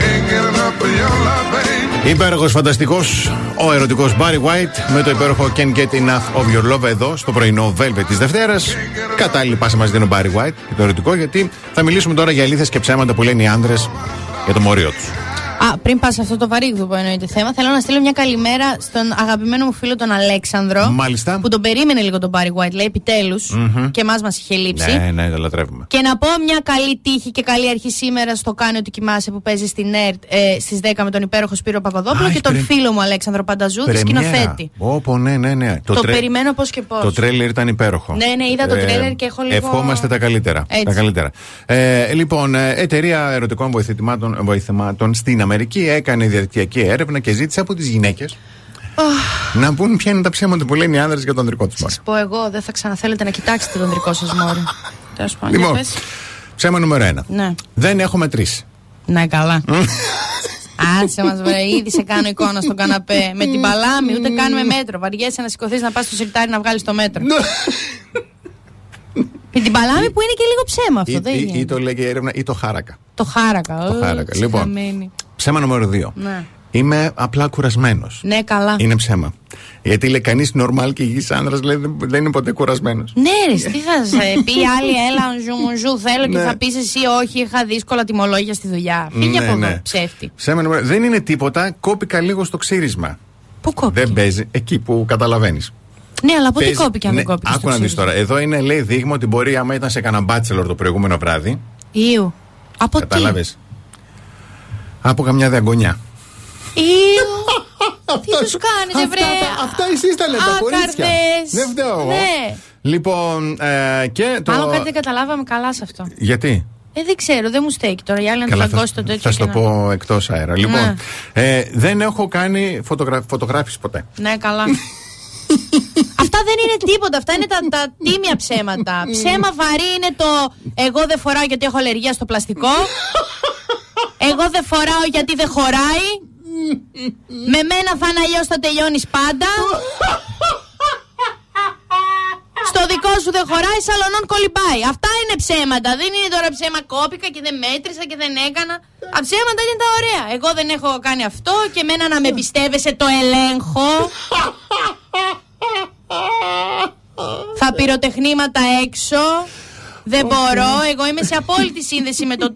Speaker 15: Can't get enough of your love, baby.
Speaker 2: Υπέροχος, φανταστικός, ο ερωτικός Barry White με το υπέροχο Can't Get Enough of Your Love εδώ στο πρωινό Velvet της Δευτέρας. Κατάλληλη πάσα μας δίνει ο Barry White και το ερωτικό, γιατί θα μιλήσουμε τώρα για αλήθειες και ψέματα που λένε οι άντρε για το μωρίο τους.
Speaker 3: Α, πριν πα σε αυτό το βαρύγδουπο εννοείται θέμα, θέλω να στείλω μια καλημέρα στον αγαπημένο μου φίλο τον Αλέξανδρο.
Speaker 2: Μάλιστα.
Speaker 3: Που τον περίμενε λίγο τον Barry White, λέει επιτέλους.
Speaker 2: Μμμ.
Speaker 3: Και εμάς μας είχε λείψει.
Speaker 2: Ναι, ναι, το λατρεύουμε.
Speaker 3: Και να πω μια καλή τύχη και καλή αρχή σήμερα στο Κάνει Ότι Κοιμάσαι που παίζει στην ΕΡΤ ε, στις 10 με τον υπέροχο Σπύρο Παπαδόπουλο
Speaker 2: Α,
Speaker 3: και τον
Speaker 2: πρε-
Speaker 3: φίλο μου Αλέξανδρο Πανταζούδη, σκηνοθέτη.
Speaker 2: Όπο, ναι, ναι, ναι.
Speaker 3: Το, περιμένω πώς και πώς.
Speaker 2: Το τρέλερ ήταν υπέροχο.
Speaker 3: Ναι, ναι, είδα το τρέλερ και έχω λίγο-
Speaker 2: Ευχόμαστε τα καλύτερα.
Speaker 3: Έτσι.
Speaker 2: Τα καλύτερα. Ε, λοιπόν, ε, εταιρεία ερωτικών βοηθημάτων, βοηθημάτων στην Αμερική έκανε διαδικτυακή έρευνα και ζήτησε από τις γυναίκες να πούν ποια είναι τα ψέματα που λένε οι άνδρες για τον ανδρικό τους μόρι.
Speaker 3: Πω εγώ, δεν θα ξαναθέλετε να κοιτάξετε τον δικό σας μόρι. [LAUGHS] Τέλος πάντων.
Speaker 2: Λοιπόν,
Speaker 3: για πες.
Speaker 2: ψέμα νούμερο ένα.
Speaker 3: Ναι.
Speaker 2: Δεν έχω μετρήσει.
Speaker 3: Ναι, καλά. Άσε μας, βρε, ήδη σε κάνω εικόνα στον καναπέ. Με την παλάμη, ούτε κάνουμε μέτρο. Βαριέσαι να σηκωθείς να πας στο σιρτάρι να βγάλεις το μέτρο. Με την παλάμη που είναι και λίγο ψέμα αυτό.
Speaker 2: Ή,
Speaker 3: δεν
Speaker 2: ή,
Speaker 3: είναι.
Speaker 2: ή το λέγει η έρευνα ή το χάρακα.
Speaker 3: Το χάρακα.
Speaker 2: Το
Speaker 3: Ω,
Speaker 2: χάρακα. Λοιπόν.
Speaker 3: Ξεχαμένη.
Speaker 2: Ψέμα νούμερο 2.
Speaker 3: Ναι.
Speaker 2: Είμαι απλά κουρασμένος.
Speaker 3: Ναι, καλά.
Speaker 2: Είναι ψέμα. Γιατί λέει κανείς νορμάλ και υγιής άντρα δεν δεν είναι ποτέ κουρασμένος.
Speaker 3: Ναι, ρε, τι θα σε [LAUGHS] πει άλλη, έλα, ζου μου ζου, θέλω και
Speaker 2: Ναι.
Speaker 3: θα πεις εσύ, όχι, είχα δύσκολα τιμολόγια στη δουλειά. Φύγε
Speaker 2: Ναι,
Speaker 3: από εδώ,
Speaker 2: ναι.
Speaker 3: ψεύτη.
Speaker 2: Ψέμα νούμερο Δεν είναι τίποτα. Κόπηκα λίγο στο ξύρισμα.
Speaker 3: Πού κόπηκε;
Speaker 2: Δεν παίζει. Εκεί που καταλαβαίνεις.
Speaker 3: Ναι, αλλά πότε κόπηκε αν δεν κόπηκε.
Speaker 2: ναι, Άκου να δεις τώρα. Εδώ είναι λέει δείγμα ότι μπορεί άμα ήταν σε κανένα μπάτσελορ το προηγούμενο βράδυ.
Speaker 3: Ιου. Από τι;
Speaker 2: Κατάλαβε. Από καμιά διαγωνιά.
Speaker 3: Ιου. [LAUGHS] Τι τους κάνετε, βρε.
Speaker 2: Αυτά εσεί τα λέτε, τα κορίτσια.
Speaker 3: Άκαρδες.
Speaker 2: Δεν φταίω εγώ.
Speaker 3: Ναι.
Speaker 2: Λοιπόν, ε, και το.
Speaker 3: Μάλλον κάτι δεν καταλάβαμε καλά σε αυτό.
Speaker 2: Γιατί;
Speaker 3: Ε, δεν ξέρω, δεν μου στέκει τώρα. Για άλλη να τους
Speaker 2: Καλά,
Speaker 3: δαγκώσει το τέτοιο.
Speaker 2: θα σου
Speaker 3: και
Speaker 2: το
Speaker 3: να-
Speaker 2: πω εκτός αέρα. Λοιπόν, ε, δεν έχω κάνει φωτογρα... φωτογράφηση ποτέ.
Speaker 3: Ναι, καλά. [LAUGHS] Αυτά δεν είναι τίποτα. Αυτά είναι τα, τα τίμια ψέματα. [LAUGHS] Ψέμα βαρύ είναι το εγώ δεν φοράω γιατί έχω αλλεργία στο πλαστικό. Εγώ δεν φοράω γιατί δεν χωράει. Με μένα θα είναι αλλιώς θα τελειώνεις πάντα. Στο δικό σου δεν χωράει, σαλονών κολυμπάει. Αυτά είναι ψέματα. Δεν είναι τώρα ψέμα κόπηκα και δεν μέτρησα και δεν έκανα. Τα ψέματα είναι τα ωραία. Εγώ δεν έχω κάνει αυτό και εμένα να με πιστεύεσαι το ελέγχω. Θα πυροτεχνήματα έξω. Δεν μπορώ. Εγώ είμαι σε απόλυτη σύνδεση με το.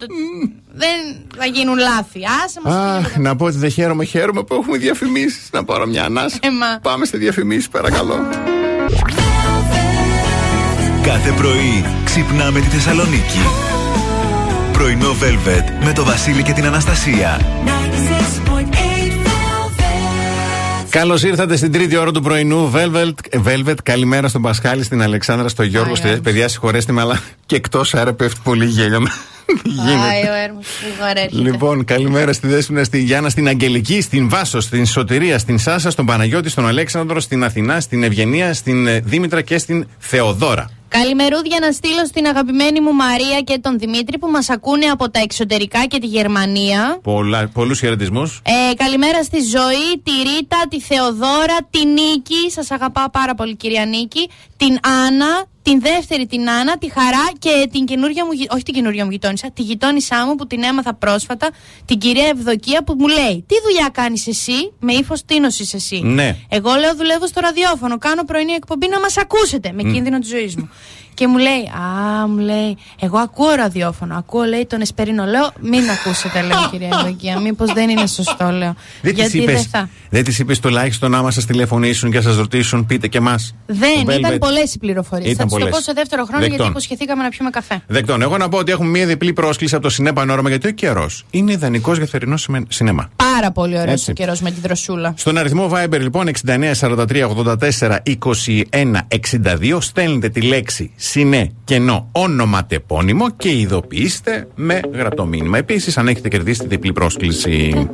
Speaker 3: Δεν θα γίνουν λάθη. Άσε μας.
Speaker 2: Αχ, να πω ότι δεν χαίρομαι, χαίρομαι που έχουμε διαφημίσεις. Να πάρω μια ανάσα.
Speaker 3: Ε, μα.
Speaker 2: Πάμε στη διαφημίσεις, παρακαλώ.
Speaker 1: Κάθε πρωί ξυπνάμε τη Θεσσαλονίκη. Πρωινό Velvet με το Βασίλη και την Αναστασία.
Speaker 2: Καλώς ήρθατε στην τρίτη ώρα του πρωινού. Velvet, Velvet καλημέρα στον Πασχάλη, στην Αλεξάνδρα, στο Γιώργο. Στη... Παιδιά, συγχωρέστε με, αλλά και εκτός αέρα πέφτει πολύ γέλιο. Γίνεται.
Speaker 3: Άι, ο έρμος που βαρέρχεται.
Speaker 2: Λοιπόν, καλημέρα στη Δέσποινα, στη Γιάννα, στην Αγγελική, στην Βάσο, στην Σωτηρία, στην Σάσα, στον Παναγιώτη, στον Αλέξανδρο, στην Αθηνά, στην Ευγενία, στην ε, Δήμητρα και στην Θεοδώρα.
Speaker 3: Καλημερούδια να στείλω στην αγαπημένη μου Μαρία και τον Δημήτρη που μας ακούνε από τα εξωτερικά και τη Γερμανία.
Speaker 2: Πολλούς χαιρετισμούς.
Speaker 3: Ε, καλημέρα στη Ζωή, τη Ρίτα, τη Θεοδώρα, τη Νίκη. Σας αγαπάω πάρα πολύ κυρία Νίκη. Την Άννα, την δεύτερη την Άννα, τη Χαρά και την καινούργια μου, γει- όχι την καινούργια μου γειτόνισσα, τη γειτόνισά μου που την έμαθα πρόσφατα, την κυρία Ευδοκία που μου λέει Τι δουλειά κάνεις εσύ, με ύφος τίνος είσαι εσύ.
Speaker 2: Ναι.
Speaker 3: Εγώ λέω δουλεύω στο ραδιόφωνο, κάνω πρωινή εκπομπή να μας ακούσετε με κίνδυνο της ζωής μου. Και μου λέει, Α, μου λέει, Εγώ ακούω ραδιόφωνο. Ακούω, λέει, τον Εσπερίνο. Λέω, Μην ακούσετε, λέω, κυρία Ευδοκία. Μήπως δεν είναι σωστό, λέω.
Speaker 2: Δεν τη
Speaker 3: Γιατί
Speaker 2: είπες
Speaker 3: δεν θα.
Speaker 2: δεν της είπες τουλάχιστον άμα σας τηλεφωνήσουν και σας ρωτήσουν, πείτε και εμάς.
Speaker 3: Δεν, ήταν πολλές οι πληροφορίες. Θα
Speaker 2: Ήταν
Speaker 3: του το πω
Speaker 2: πολλές.
Speaker 3: σε δεύτερο χρόνο γιατί
Speaker 2: Δεκτών.
Speaker 3: υποσχεθήκαμε να πιούμε καφέ.
Speaker 2: Δεκτών. Εγώ να πω ότι έχουμε μία διπλή πρόσκληση από το Σινέ Πανόραμα γιατί ο καιρός είναι ιδανικός για θερινό σιμε- σινεμά.
Speaker 3: Πάρα πολύ ωραίος
Speaker 2: Έτσι.
Speaker 3: ο καιρός με τη δροσούλα.
Speaker 2: Στον αριθμό Viber λοιπόν 69 43 84 21 62 στέλνετε τη λέξη συνέ κενό ονοματεπώνυμο και ειδοποιήστε με γραπτό μήνυμα. Επίσης, αν έχετε κερδίσει τη διπλή πρόσκληση.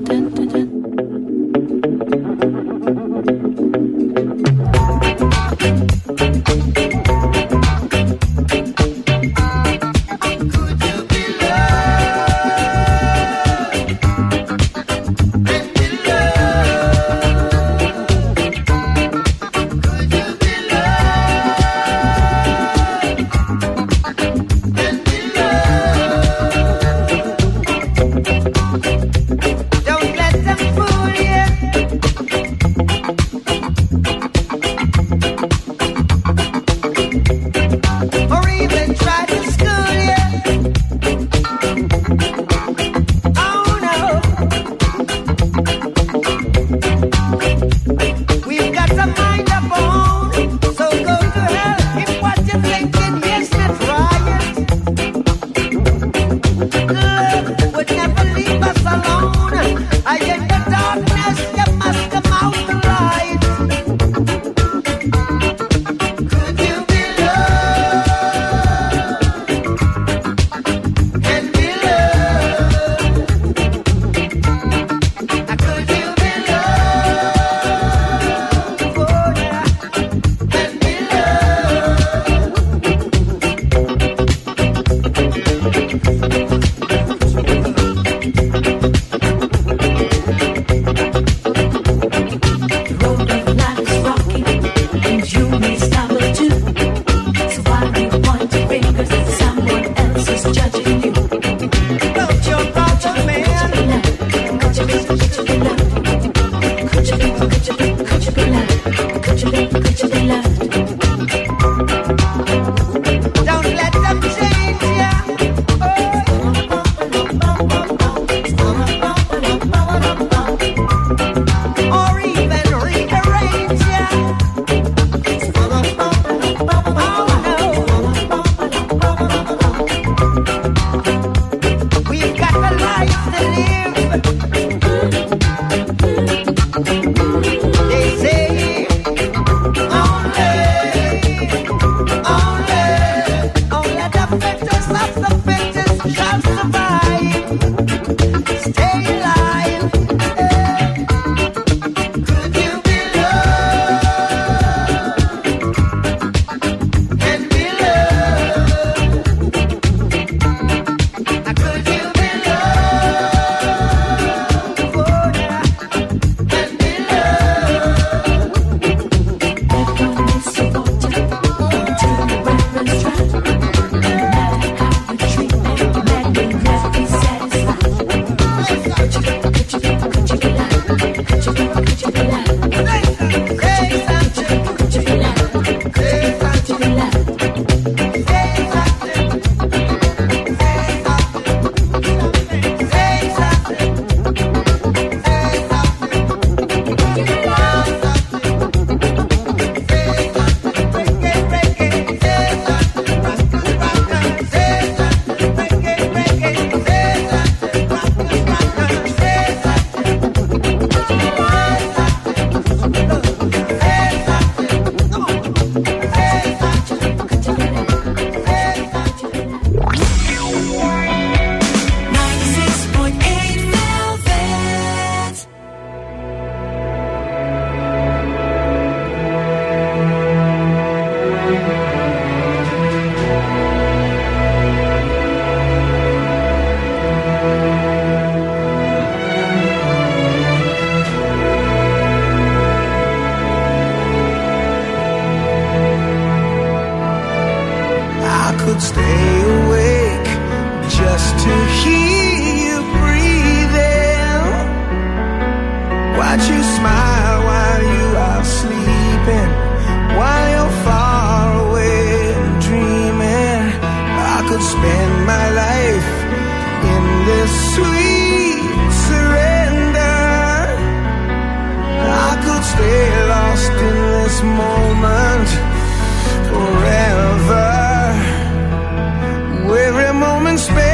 Speaker 6: in
Speaker 1: space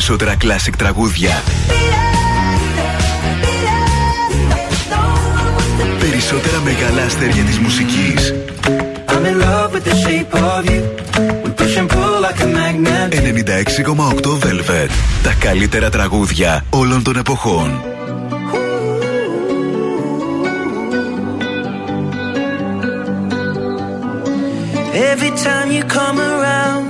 Speaker 1: περισσότερα κλασικ τραγούδια. Περισσότερα μεγάλα αστέρια της μουσικής. 96,8 Velvet. Τα καλύτερα τραγούδια όλων των εποχών.
Speaker 6: Every time you come around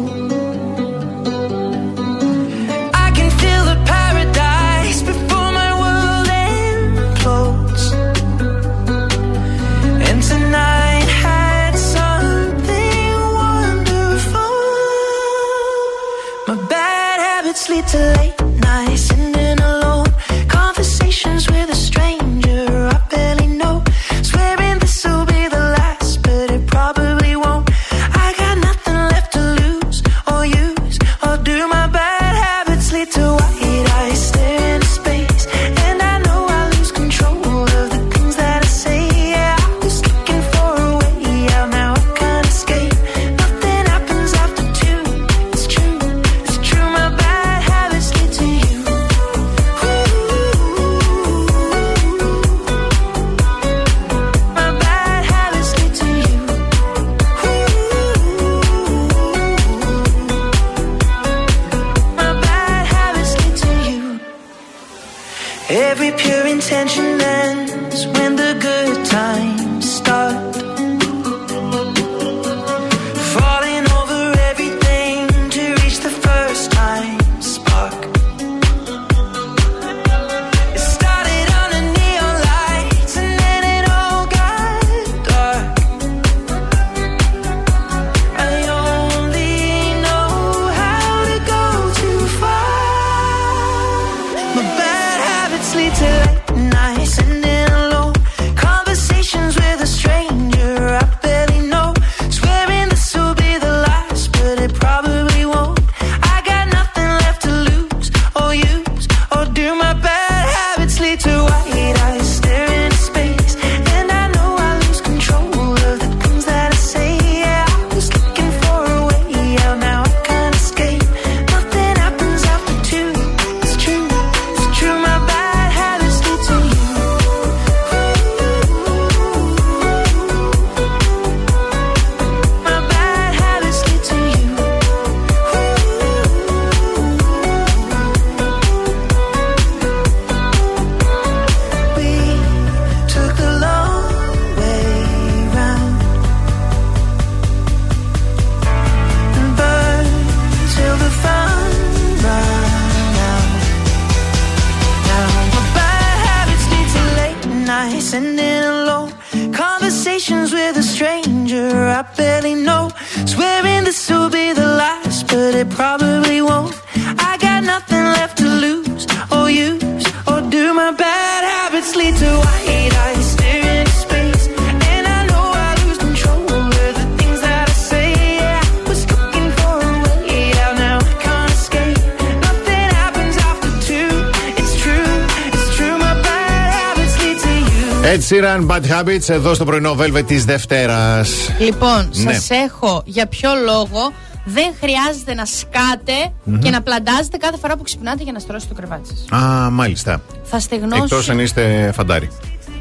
Speaker 6: You.
Speaker 2: Ed Sheeran, Bad Habits, εδώ στο πρωινό Velvet της Δευτέρας.
Speaker 3: Λοιπόν,
Speaker 2: Ναι.
Speaker 3: σας έχω για ποιο λόγο δεν χρειάζεται να σκάτε
Speaker 2: Μμμ.
Speaker 3: και να πλαντάζετε κάθε φορά που ξυπνάτε για να στρώσετε το κρεβάτι σας.
Speaker 2: Α, μάλιστα.
Speaker 3: Θα στεγνώσει.
Speaker 2: Εκτός αν είστε φαντάρι.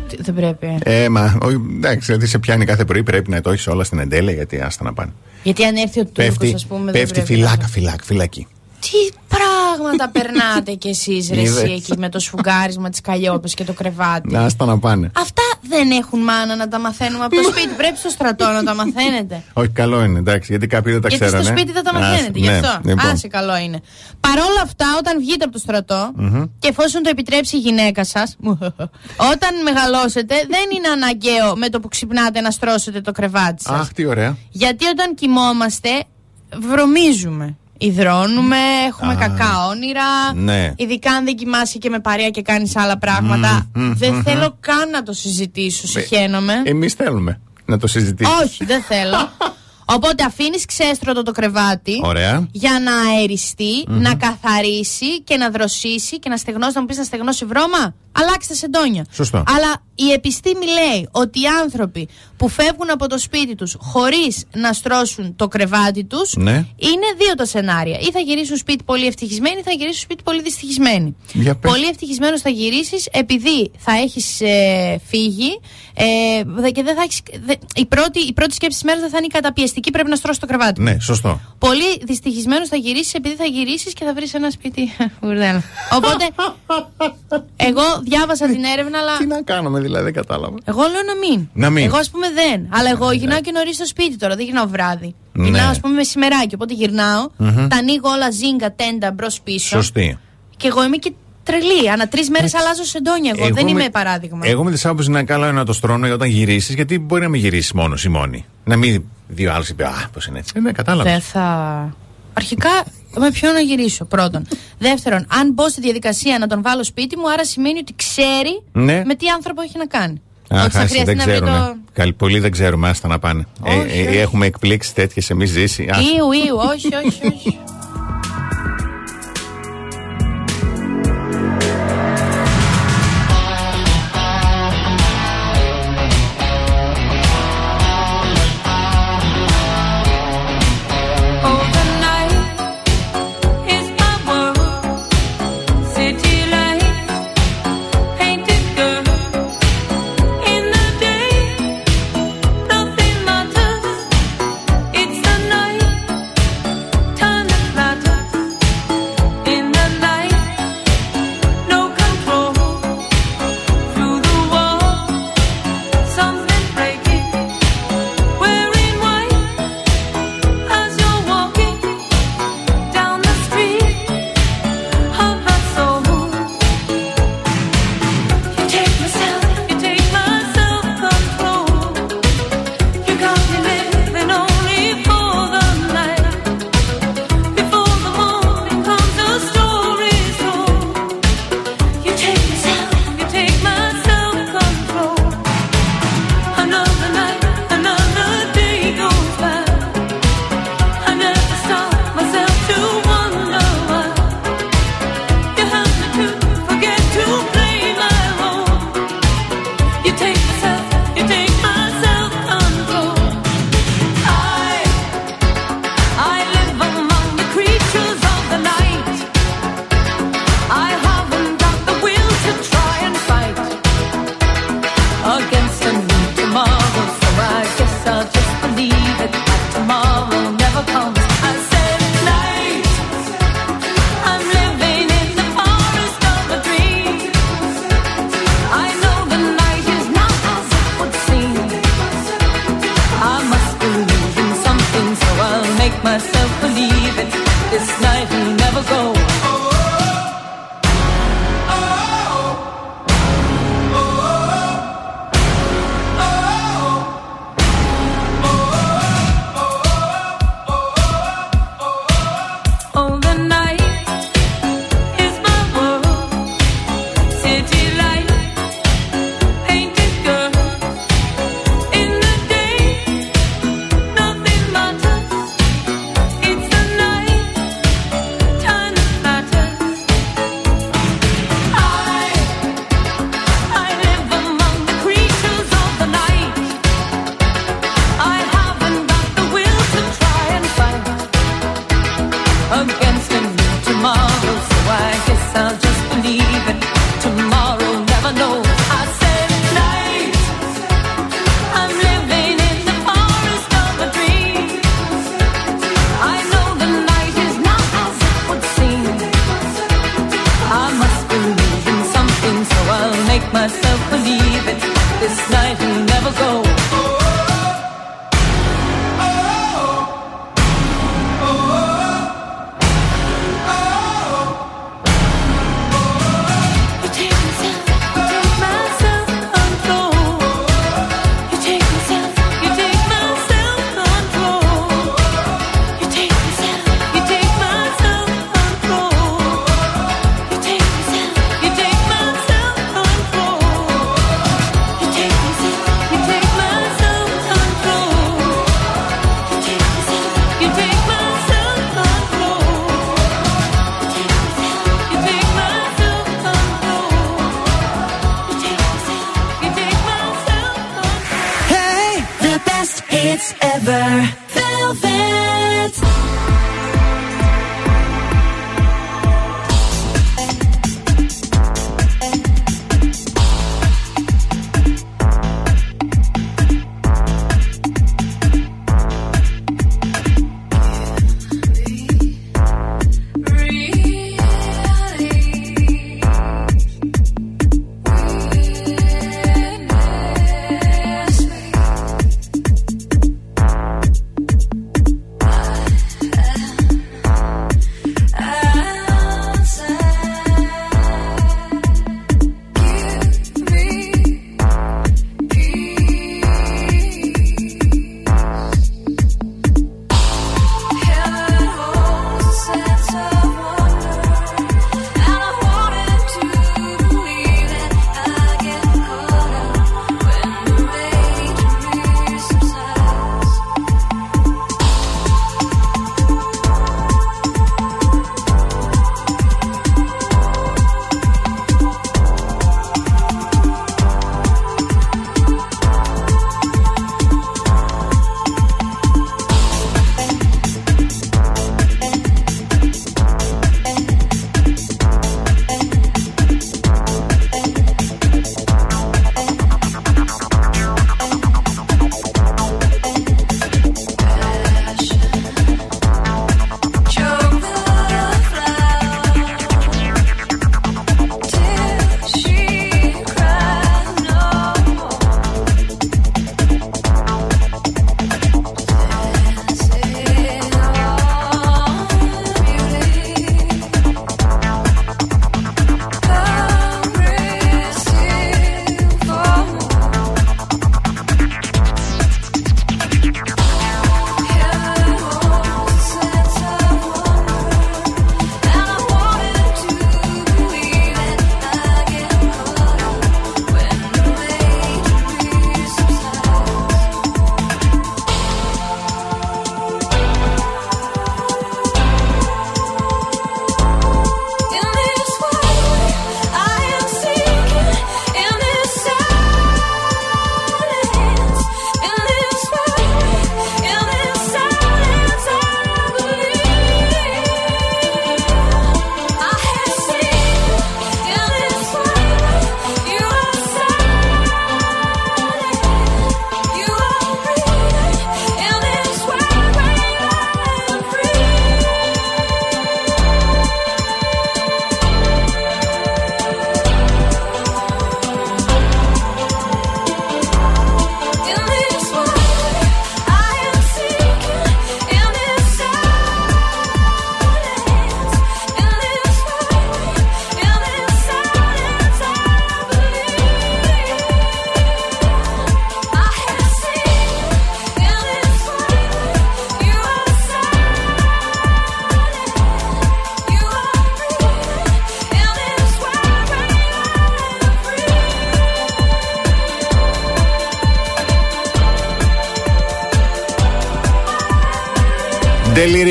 Speaker 3: Τι- Δεν πρέπει.
Speaker 2: Ε, μα, όχι, εντάξει, δηλαδή σε πιάνει κάθε πρωί, πρέπει να το έχεις όλα στην εντέλεια, γιατί άστα να πάνε.
Speaker 3: Γιατί αν έρθει ο Τούρκος,
Speaker 2: Πέφτει,
Speaker 3: ας πούμε, δεν
Speaker 2: πέφτει
Speaker 3: πρέπει
Speaker 2: φυλάκα,
Speaker 3: να-
Speaker 2: φυλάκα, φυλακή.
Speaker 3: Τι πράγματα περνάτε κι εσείς ρε εσύ
Speaker 2: Είδες.
Speaker 3: εκεί με το σφουγγάρισμα της καλλιόπης και το κρεβάτι.
Speaker 2: Να άστα να πάνε.
Speaker 3: Αυτά δεν έχουν μάνα να τα μαθαίνουμε από το σπίτι. Πρέπει στο στρατό να τα μαθαίνετε.
Speaker 2: Όχι, καλό είναι, εντάξει, γιατί κάποιοι δεν τα
Speaker 3: Γιατί
Speaker 2: ξέρανε.
Speaker 3: στο σπίτι δεν τα
Speaker 2: Άσε,
Speaker 3: μαθαίνετε, γι'
Speaker 2: ναι,
Speaker 3: αυτό.
Speaker 2: λοιπόν.
Speaker 3: Άσε, καλό είναι. Παρόλα αυτά, όταν βγείτε από το στρατό
Speaker 2: Μμμ.
Speaker 3: και εφόσον το επιτρέψει η γυναίκα σας, [LAUGHS] όταν μεγαλώσετε, δεν είναι αναγκαίο με το που ξυπνάτε να στρώσετε το κρεβάτι σας.
Speaker 2: Αχ, τι ωραία.
Speaker 3: Γιατί όταν κοιμόμαστε, βρωμίζουμε. Υδρώνουμε, έχουμε
Speaker 2: Α,
Speaker 3: κακά όνειρα.
Speaker 2: ναι.
Speaker 3: Ειδικά αν δεν κοιμάσαι και με παρέα και κάνεις άλλα πράγματα.
Speaker 2: Μμμ, μμμ,
Speaker 3: δεν
Speaker 2: μμμ.
Speaker 3: θέλω καν να το συζητήσω. Συχαίνομαι.
Speaker 2: Εμείς θέλουμε να το συζητήσουμε.
Speaker 3: Όχι, δεν θέλω. [LAUGHS] Οπότε αφήνεις ξέστρωτο το κρεβάτι.
Speaker 2: Ωραία.
Speaker 3: Για να αεριστεί,
Speaker 2: Μμμ.
Speaker 3: να καθαρίσει και να δροσίσει και να στεγνώσει. Να μου πεις να στεγνώσει βρώμα; Αλλάξτε σεντόνια.
Speaker 2: Σωστό.
Speaker 3: Αλλά η επιστήμη λέει ότι οι άνθρωποι που φεύγουν από το σπίτι τους χωρίς να στρώσουν το κρεβάτι τους
Speaker 2: Ναι.
Speaker 3: είναι δύο τα σενάρια. Ή θα γυρίσουν σπίτι πολύ ευτυχισμένοι, ή θα γυρίσουν σπίτι πολύ δυστυχισμένοι.
Speaker 2: Για πες.
Speaker 3: Πολύ ευτυχισμένος θα γυρίσεις επειδή θα έχεις φύγει ε, δε- και δεν θα έχεις, δε- η, πρώτη, η πρώτη σκέψη της μέρας δεν θα είναι η καταπιεστική, πρέπει να στρώσεις το κρεβάτι.
Speaker 2: Ναι, σωστό.
Speaker 3: Πολύ δυστυχισμένος θα γυρίσεις επειδή θα γυρίσεις και θα βρεις ένα σπίτι. [LAUGHS] Μπουρδέλο. Οπότε, εγώ διάβασα την έρευνα, αλλά.
Speaker 2: Τι να κάνουμε δηλαδή, δεν κατάλαβα.
Speaker 3: Εγώ λέω να μην.
Speaker 2: Να μην.
Speaker 3: Εγώ ας πούμε δεν. Αλλά εγώ γυρνάω και νωρίς στο σπίτι τώρα, δεν γυρνάω βράδυ.
Speaker 2: Ναι.
Speaker 3: Γυρνάω ας πούμε μεσημεράκι. Οπότε γυρνάω,
Speaker 2: Μμμ.
Speaker 3: τα ανοίγω όλα ζίγκα, τέντα μπρος πίσω.
Speaker 2: Σωστή.
Speaker 3: Και εγώ είμαι και τρελή. Ανά τρεις μέρες αλλάζω σεντόνια εγώ. δεν είμαι παράδειγμα.
Speaker 2: Εγώ με τη άποψη να καλό είναι να το στρώνω όταν γυρίσεις, γιατί μπορεί να μην γυρίσεις μόνος ή μόνη. Να μην δύο άλλοι είπε Α, πώς είναι έτσι. Ε, ναι, κατάλαβα.
Speaker 3: Δεν θα. Αρχικά, με ποιον να γυρίσω πρώτον. Δεύτερον, αν μπω στη διαδικασία να τον βάλω σπίτι μου, άρα σημαίνει ότι ξέρει
Speaker 2: Ναι.
Speaker 3: με τι άνθρωπο έχει να κάνει.
Speaker 2: Αχ,
Speaker 3: ότι θα
Speaker 2: άσε,
Speaker 3: χρειαστεί
Speaker 2: δεν
Speaker 3: να βρει
Speaker 2: ξέρουμε.
Speaker 3: το.
Speaker 2: Καλ- Πολλοί δεν ξέρουμε, άστα να πάνε. Ε,
Speaker 3: Όχι,
Speaker 2: ε,
Speaker 3: όχι.
Speaker 2: έχουμε εκπλήξει τέτοιες εμείς ζήσει. Άσε.
Speaker 3: Ιου, ιου, όχι, όχι, όχι.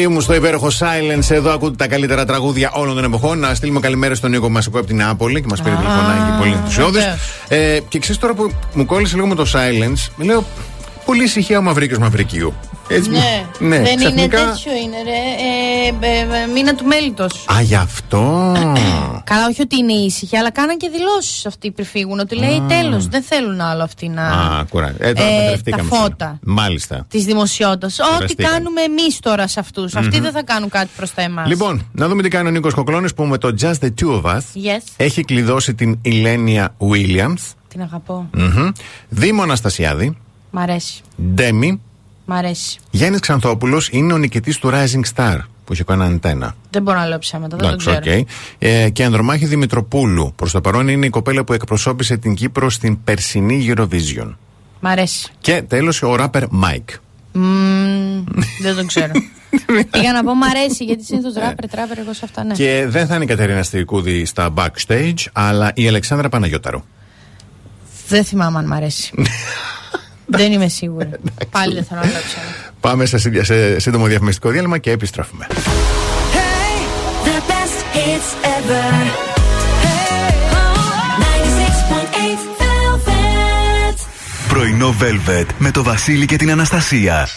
Speaker 2: Delirium στο υπέροχο Silence. Εδώ ακούτε τα καλύτερα τραγούδια όλων των εποχών. Να στείλουμε καλημέρα στον Νίκο Μασικό από την Νεάπολη και μας πήρε
Speaker 3: Α,
Speaker 2: τηλεφωνάκι πολύ ενθουσιώδης.
Speaker 3: βεβαίως.
Speaker 2: Ε, και ξέρεις τώρα που μου κόλλησε λίγο με το Silence, λέω πολύ ησυχία ο Μαυρίκιος Μαυρικίου. Έτσι,
Speaker 3: Ναι,
Speaker 2: ναι,
Speaker 3: δεν είναι
Speaker 2: ξαφνικά-
Speaker 3: τέτοιο είναι ρε. Ε, ε, ε, μήνα του μέλητος.
Speaker 2: Α, γι' αυτό. [CLEARS THROAT]
Speaker 3: Καλά, όχι ότι είναι ήσυχοι, αλλά κάναν και δηλώσεις αυτοί πριν φύγουν. Ότι λέει τέλος, δεν θέλουν άλλο αυτοί να.
Speaker 2: Α, κουρά. Ε, τώρα
Speaker 3: Ε,
Speaker 2: παντρευτήκαμε
Speaker 3: τα
Speaker 2: σήμερα.
Speaker 3: φώτα.
Speaker 2: Μάλιστα.
Speaker 3: Της δημοσιότητας. Ό,τι
Speaker 2: Κουραστήκαν.
Speaker 3: κάνουμε εμείς τώρα σε αυτούς. Αυτοί
Speaker 2: Μμμ.
Speaker 3: δεν θα κάνουν κάτι προς τα εμάς.
Speaker 2: Λοιπόν, να δούμε τι κάνει ο Νίκος Κοκλώνης που με το Just the Two of Us
Speaker 3: Yes,
Speaker 2: έχει κλειδώσει την Ηλένια Williams.
Speaker 3: την αγαπώ.
Speaker 2: Μμμ. Δήμο Αναστασιάδη.
Speaker 3: Μ' αρέσει.
Speaker 2: Ντέμι.
Speaker 3: Μ' αρέσει.
Speaker 2: Γιάννη Ξανθόπουλος είναι ο νικητής του Rising Star που είχε κάνει Αντέννα.
Speaker 3: Δεν μπορώ να λέω ψέματα, δεν το
Speaker 2: Εντάξει,
Speaker 3: ξέρω.
Speaker 2: οκ. Ε, και Ανδρομάχη Δημητροπούλου. Προς το παρόν είναι η κοπέλα που εκπροσώπησε την Κύπρο στην περσινή Eurovision.
Speaker 3: Μ' αρέσει.
Speaker 2: Και τέλος ο ράπερ Mike.
Speaker 3: Μμμ, δεν το ξέρω. [LAUGHS] Πήγα να πω μ' αρέσει γιατί συνήθως ράπερ, τράπερ, εγώ σε αυτά ναι.
Speaker 2: Και δεν θα είναι η Κατερίνα Στυρικούδη στα backstage, αλλά η Αλεξάνδρα Παναγιώταρου.
Speaker 3: Δεν θυμάμαι αν μ' αρέσει. [LAUGHS] δεν είμαι σίγουρη. Πάλι δεν θέλω να λέω ψέματα.
Speaker 2: Πάμε σε, σύνδια- σε σύντομο διαφημιστικό διάλειμμα και επιστρέφουμε.
Speaker 10: The best hits ever. Hey, 96.8 Velvet.
Speaker 6: Πρωινό Velvet με το Βασίλη και την Αναστασία.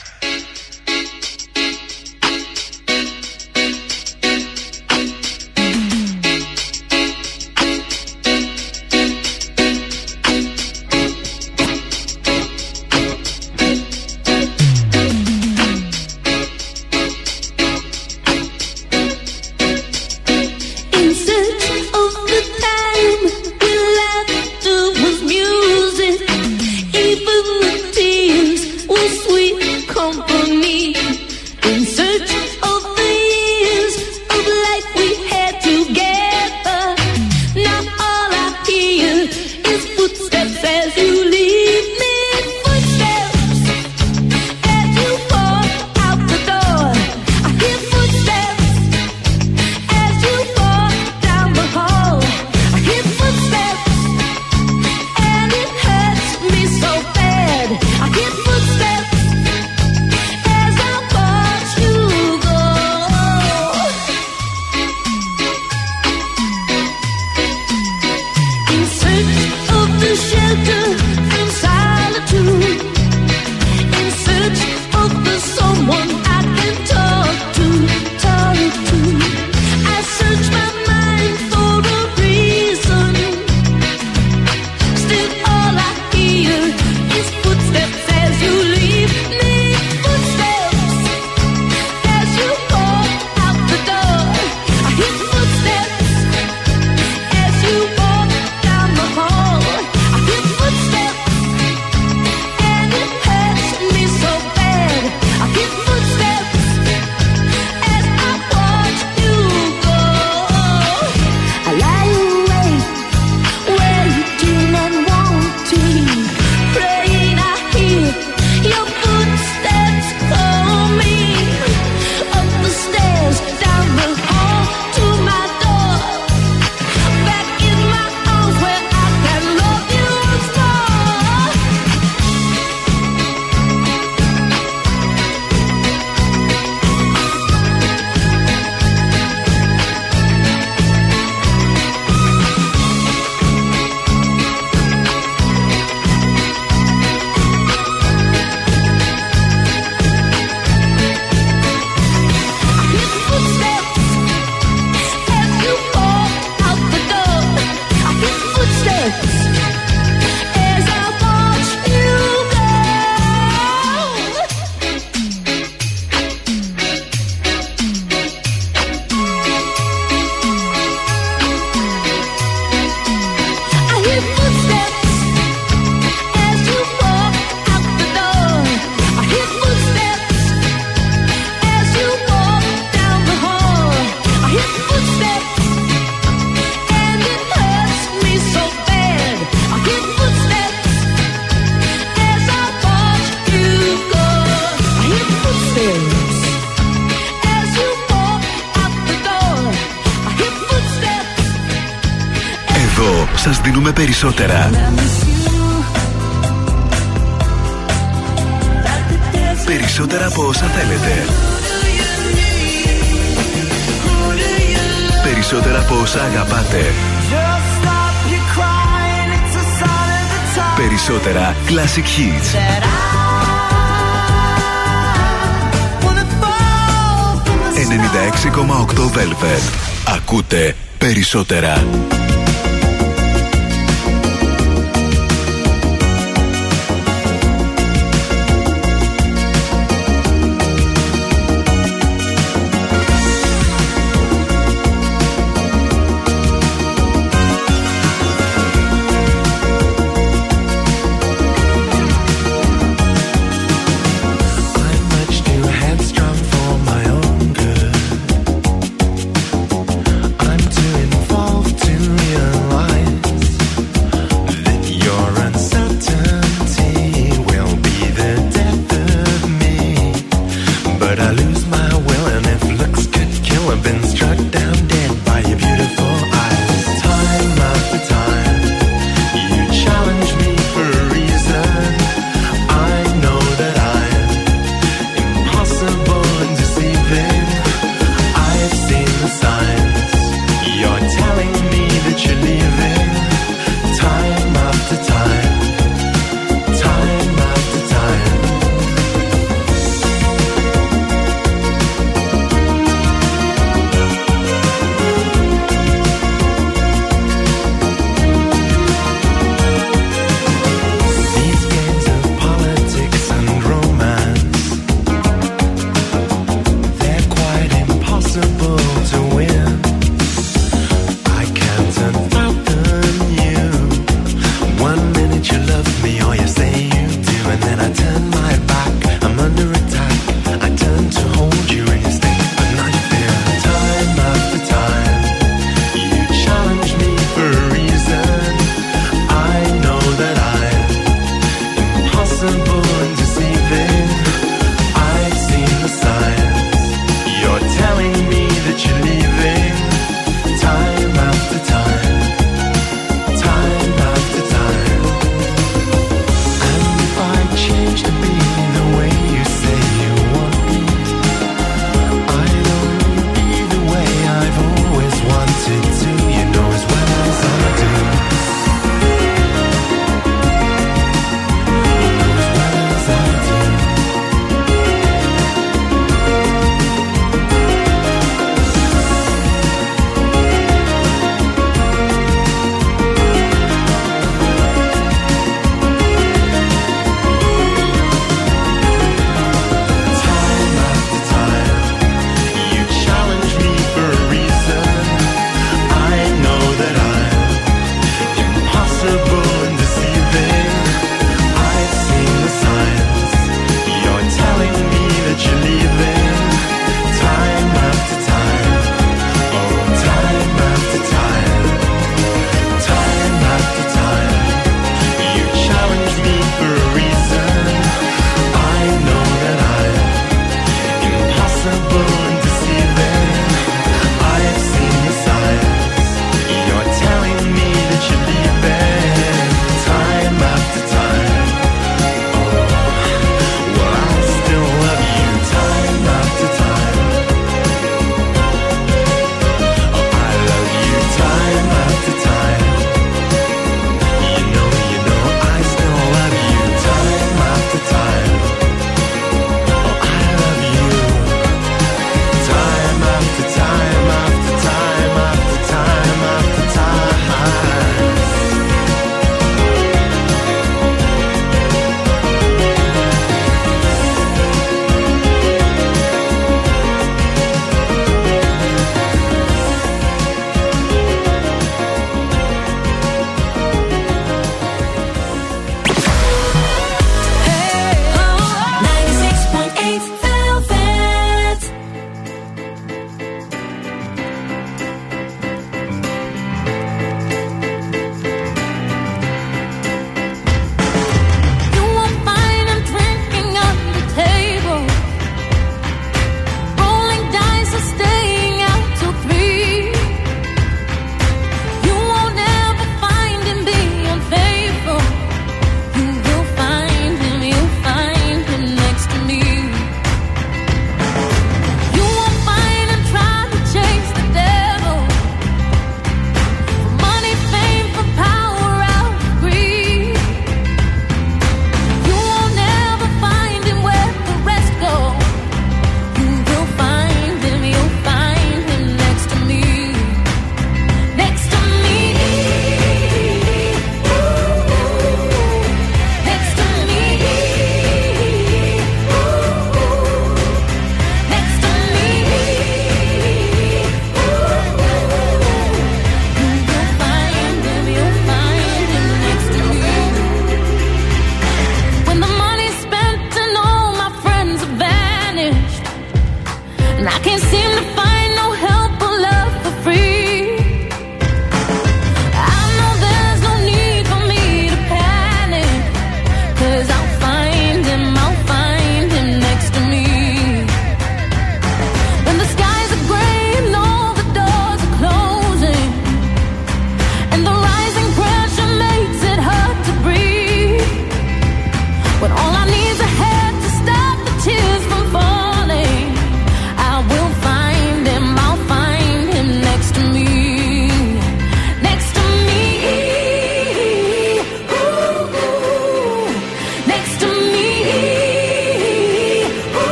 Speaker 10: I give you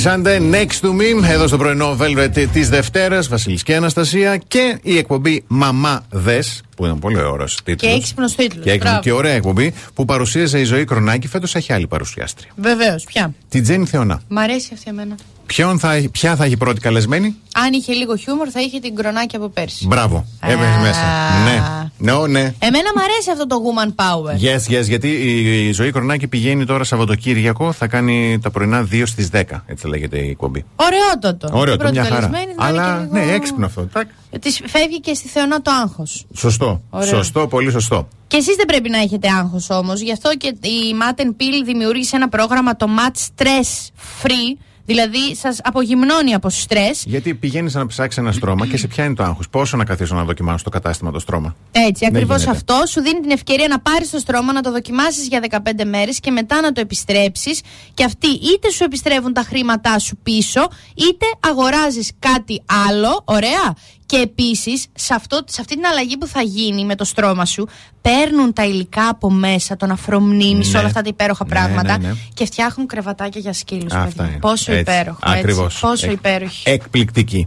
Speaker 11: find him.
Speaker 2: Έμιλι Σάντε, next to me, εδώ στο πρωινό Velvet της Δευτέρας, Βασιλική και Αναστασία και η εκπομπή Μαμά Δες, που ήταν πολύ ωραίος τίτλος.
Speaker 3: Και έξυπνο τίτλος.
Speaker 2: Και, έκ- και ωραία εκπομπή που παρουσίαζε η ζωή Κρονάκη. Φέτος έχει άλλη παρουσιάστρια.
Speaker 3: Βεβαίως, ποια;
Speaker 2: Την Τζέννη Θεωνά.
Speaker 3: Μ' αρέσει αυτή εμένα.
Speaker 2: Ποιον θα, ποια θα έχει πρώτη καλεσμένη,
Speaker 3: Αν είχε λίγο χιούμορ, θα είχε την κρονάκι από πέρσι.
Speaker 2: Μπράβο. Έβαινε μέσα. Ναι. Ναι, ω, ναι.
Speaker 3: Εμένα μου αρέσει αυτό το woman power.
Speaker 2: Yes, yes, γιατί η, η ζωή Κρονάκη πηγαίνει τώρα Σαββατοκύριακο, θα κάνει τα πρωινά 2 στις 10. Έτσι λέγεται η εκπομπή.
Speaker 3: Ωραιότατο.
Speaker 2: Ωραίο,
Speaker 3: Η
Speaker 2: το
Speaker 3: πρώτη
Speaker 2: μια χαρά.
Speaker 3: καλεσμένη θα είναι
Speaker 2: Αλλά
Speaker 3: και λίγο-
Speaker 2: ναι, έξυπνο αυτό. τάκ.
Speaker 3: Της φεύγει και στη Θεωνά το άγχος.
Speaker 2: Σωστό.
Speaker 3: Ωραίο.
Speaker 2: Σωστό, πολύ σωστό.
Speaker 3: Και εσείς δεν πρέπει να έχετε άγχος όμως. Γι' αυτό και η Matt Peel δημιούργησε ένα πρόγραμμα το Match Stress Free. Δηλαδή σας απογυμνώνει από στρες.
Speaker 2: Γιατί πηγαίνεις να ψάξεις ένα στρώμα και σε πιάνει το άγχος; Πόσο να καθίσω να δοκιμάσω στο κατάστημα το στρώμα;
Speaker 3: Έτσι,
Speaker 2: Δεν
Speaker 3: ακριβώς
Speaker 2: γίνεται.
Speaker 3: αυτό σου δίνει την ευκαιρία να πάρεις το στρώμα, να το δοκιμάσεις για 15 μέρες και μετά να το επιστρέψεις. Και αυτοί είτε σου επιστρέφουν τα χρήματά σου πίσω, είτε αγοράζεις κάτι άλλο, ωραία. Και επίσης, σε, αυτό- σε αυτή την αλλαγή που θα γίνει με το στρώμα σου, παίρνουν τα υλικά από μέσα, τον αφρομνήμη,
Speaker 2: Ναι.
Speaker 3: όλα αυτά τα υπέροχα
Speaker 2: Ναι,
Speaker 3: πράγματα
Speaker 2: ναι, ναι.
Speaker 3: και φτιάχνουν κρεβατάκια για σκύλους.
Speaker 2: Αυτά είναι.
Speaker 3: Πόσο
Speaker 2: Έτσι.
Speaker 3: υπέροχο. έτσι.
Speaker 2: Ακριβώς.
Speaker 3: Πόσο
Speaker 2: Εκ-
Speaker 3: υπέροχη.
Speaker 2: Εκπληκτική.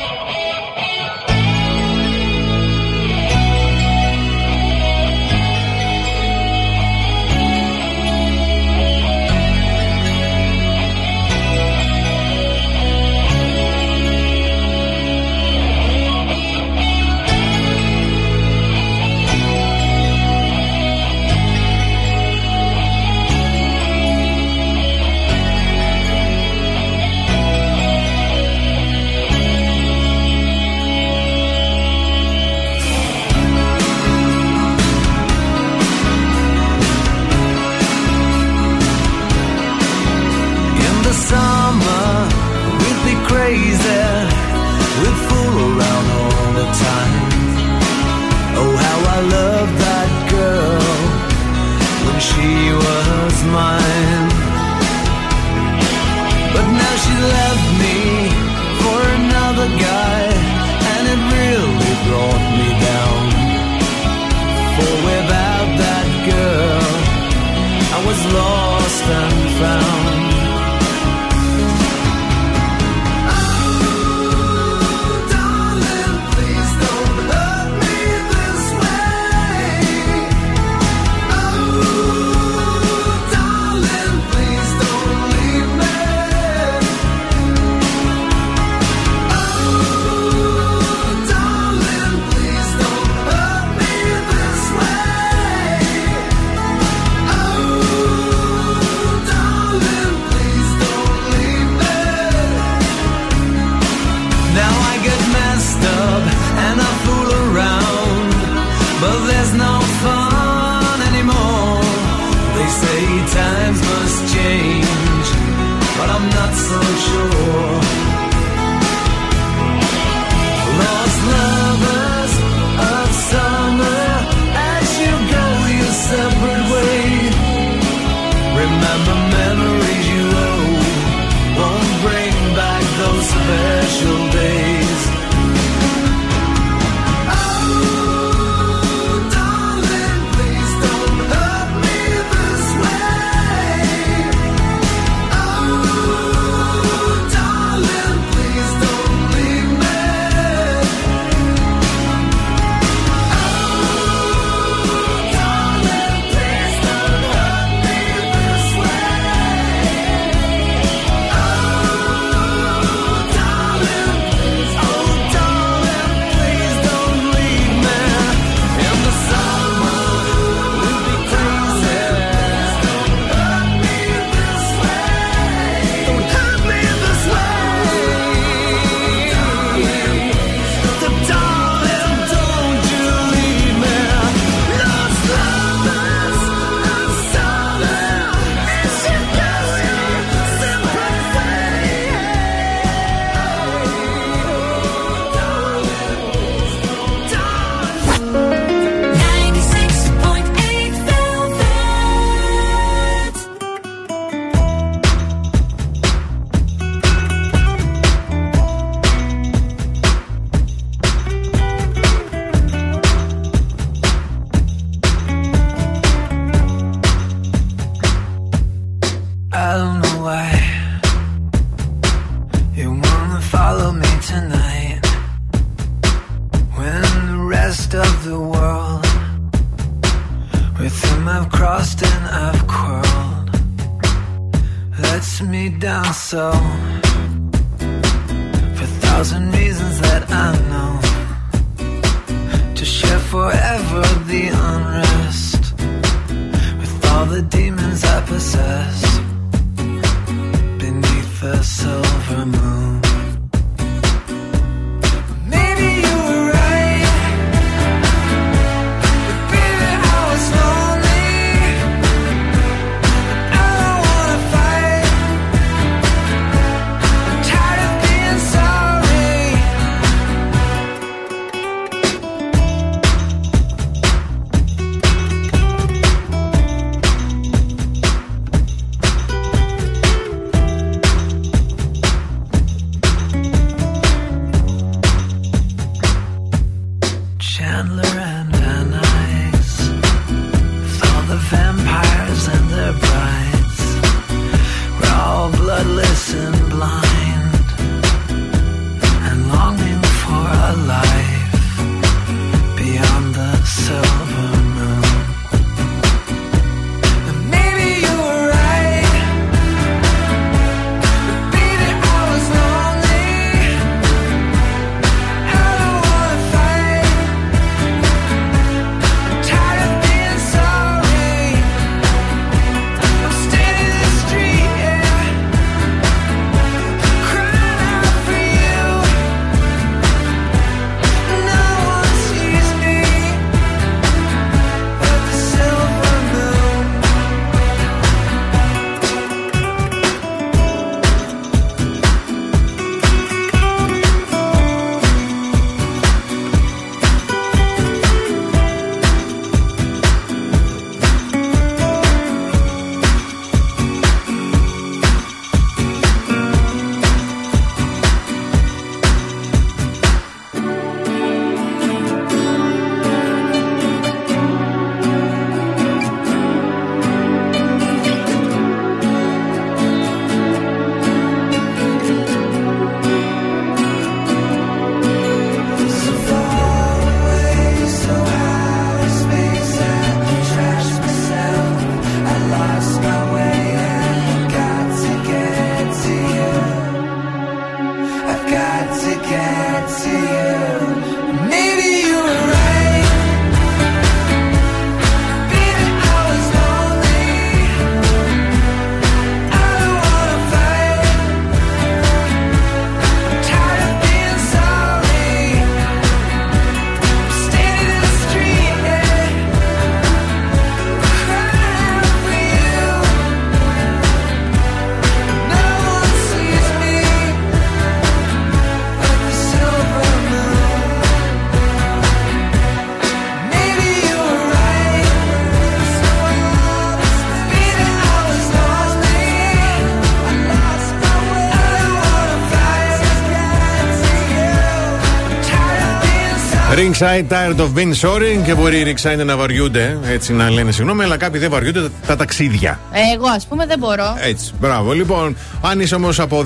Speaker 2: Ringside tired of being sorry και μπορεί οι Ringside να βαριούνται, έτσι να λένε συγγνώμη, αλλά κάποιοι δεν βαριούνται τα, τα ταξίδια.
Speaker 3: Εγώ, ας πούμε, δεν μπορώ.
Speaker 2: Έτσι, μπράβο. Λοιπόν, αν είσαι όμως από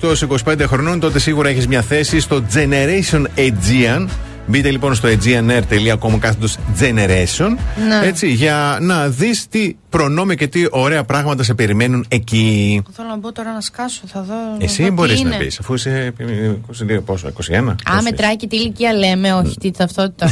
Speaker 2: 18 σε 25 χρονών, τότε σίγουρα έχεις μια θέση στο Generation Aegean. Μπείτε λοιπόν στο aegeanair.com κάθετος Generation
Speaker 3: Ναι.
Speaker 2: έτσι, για να δεις τι προνόμια και τι ωραία πράγματα σε περιμένουν εκεί.
Speaker 3: Θέλω να μπω τώρα να σκάσω, θα δω.
Speaker 2: Εσύ
Speaker 3: να δω τι
Speaker 2: μπορείς να
Speaker 3: είναι.
Speaker 2: πεις, αφού είσαι 22, πόσο, 21.
Speaker 3: Α, μετράει και τι ηλικία λέμε, όχι τι ταυτότητα.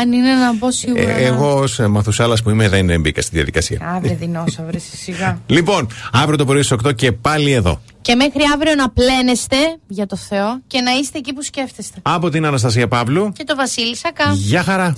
Speaker 3: Αν είναι να μπω σίγουρα.
Speaker 2: Ε, εγώ ως Μαθουσάλας που είμαι δεν μπήκα στη διαδικασία.
Speaker 3: Αύριο δεινόσαυρε, εσύ σιγά.
Speaker 2: Λοιπόν, αύριο το πρωί στις 8 και πάλι εδώ.
Speaker 3: Και μέχρι αύριο να πλένεστε για το Θεό και να είστε εκεί που σκέφτεστε.
Speaker 2: Από την Αναστασία Παύλου.
Speaker 3: Και το Βασίλη Σακά.
Speaker 2: Γεια χαρά.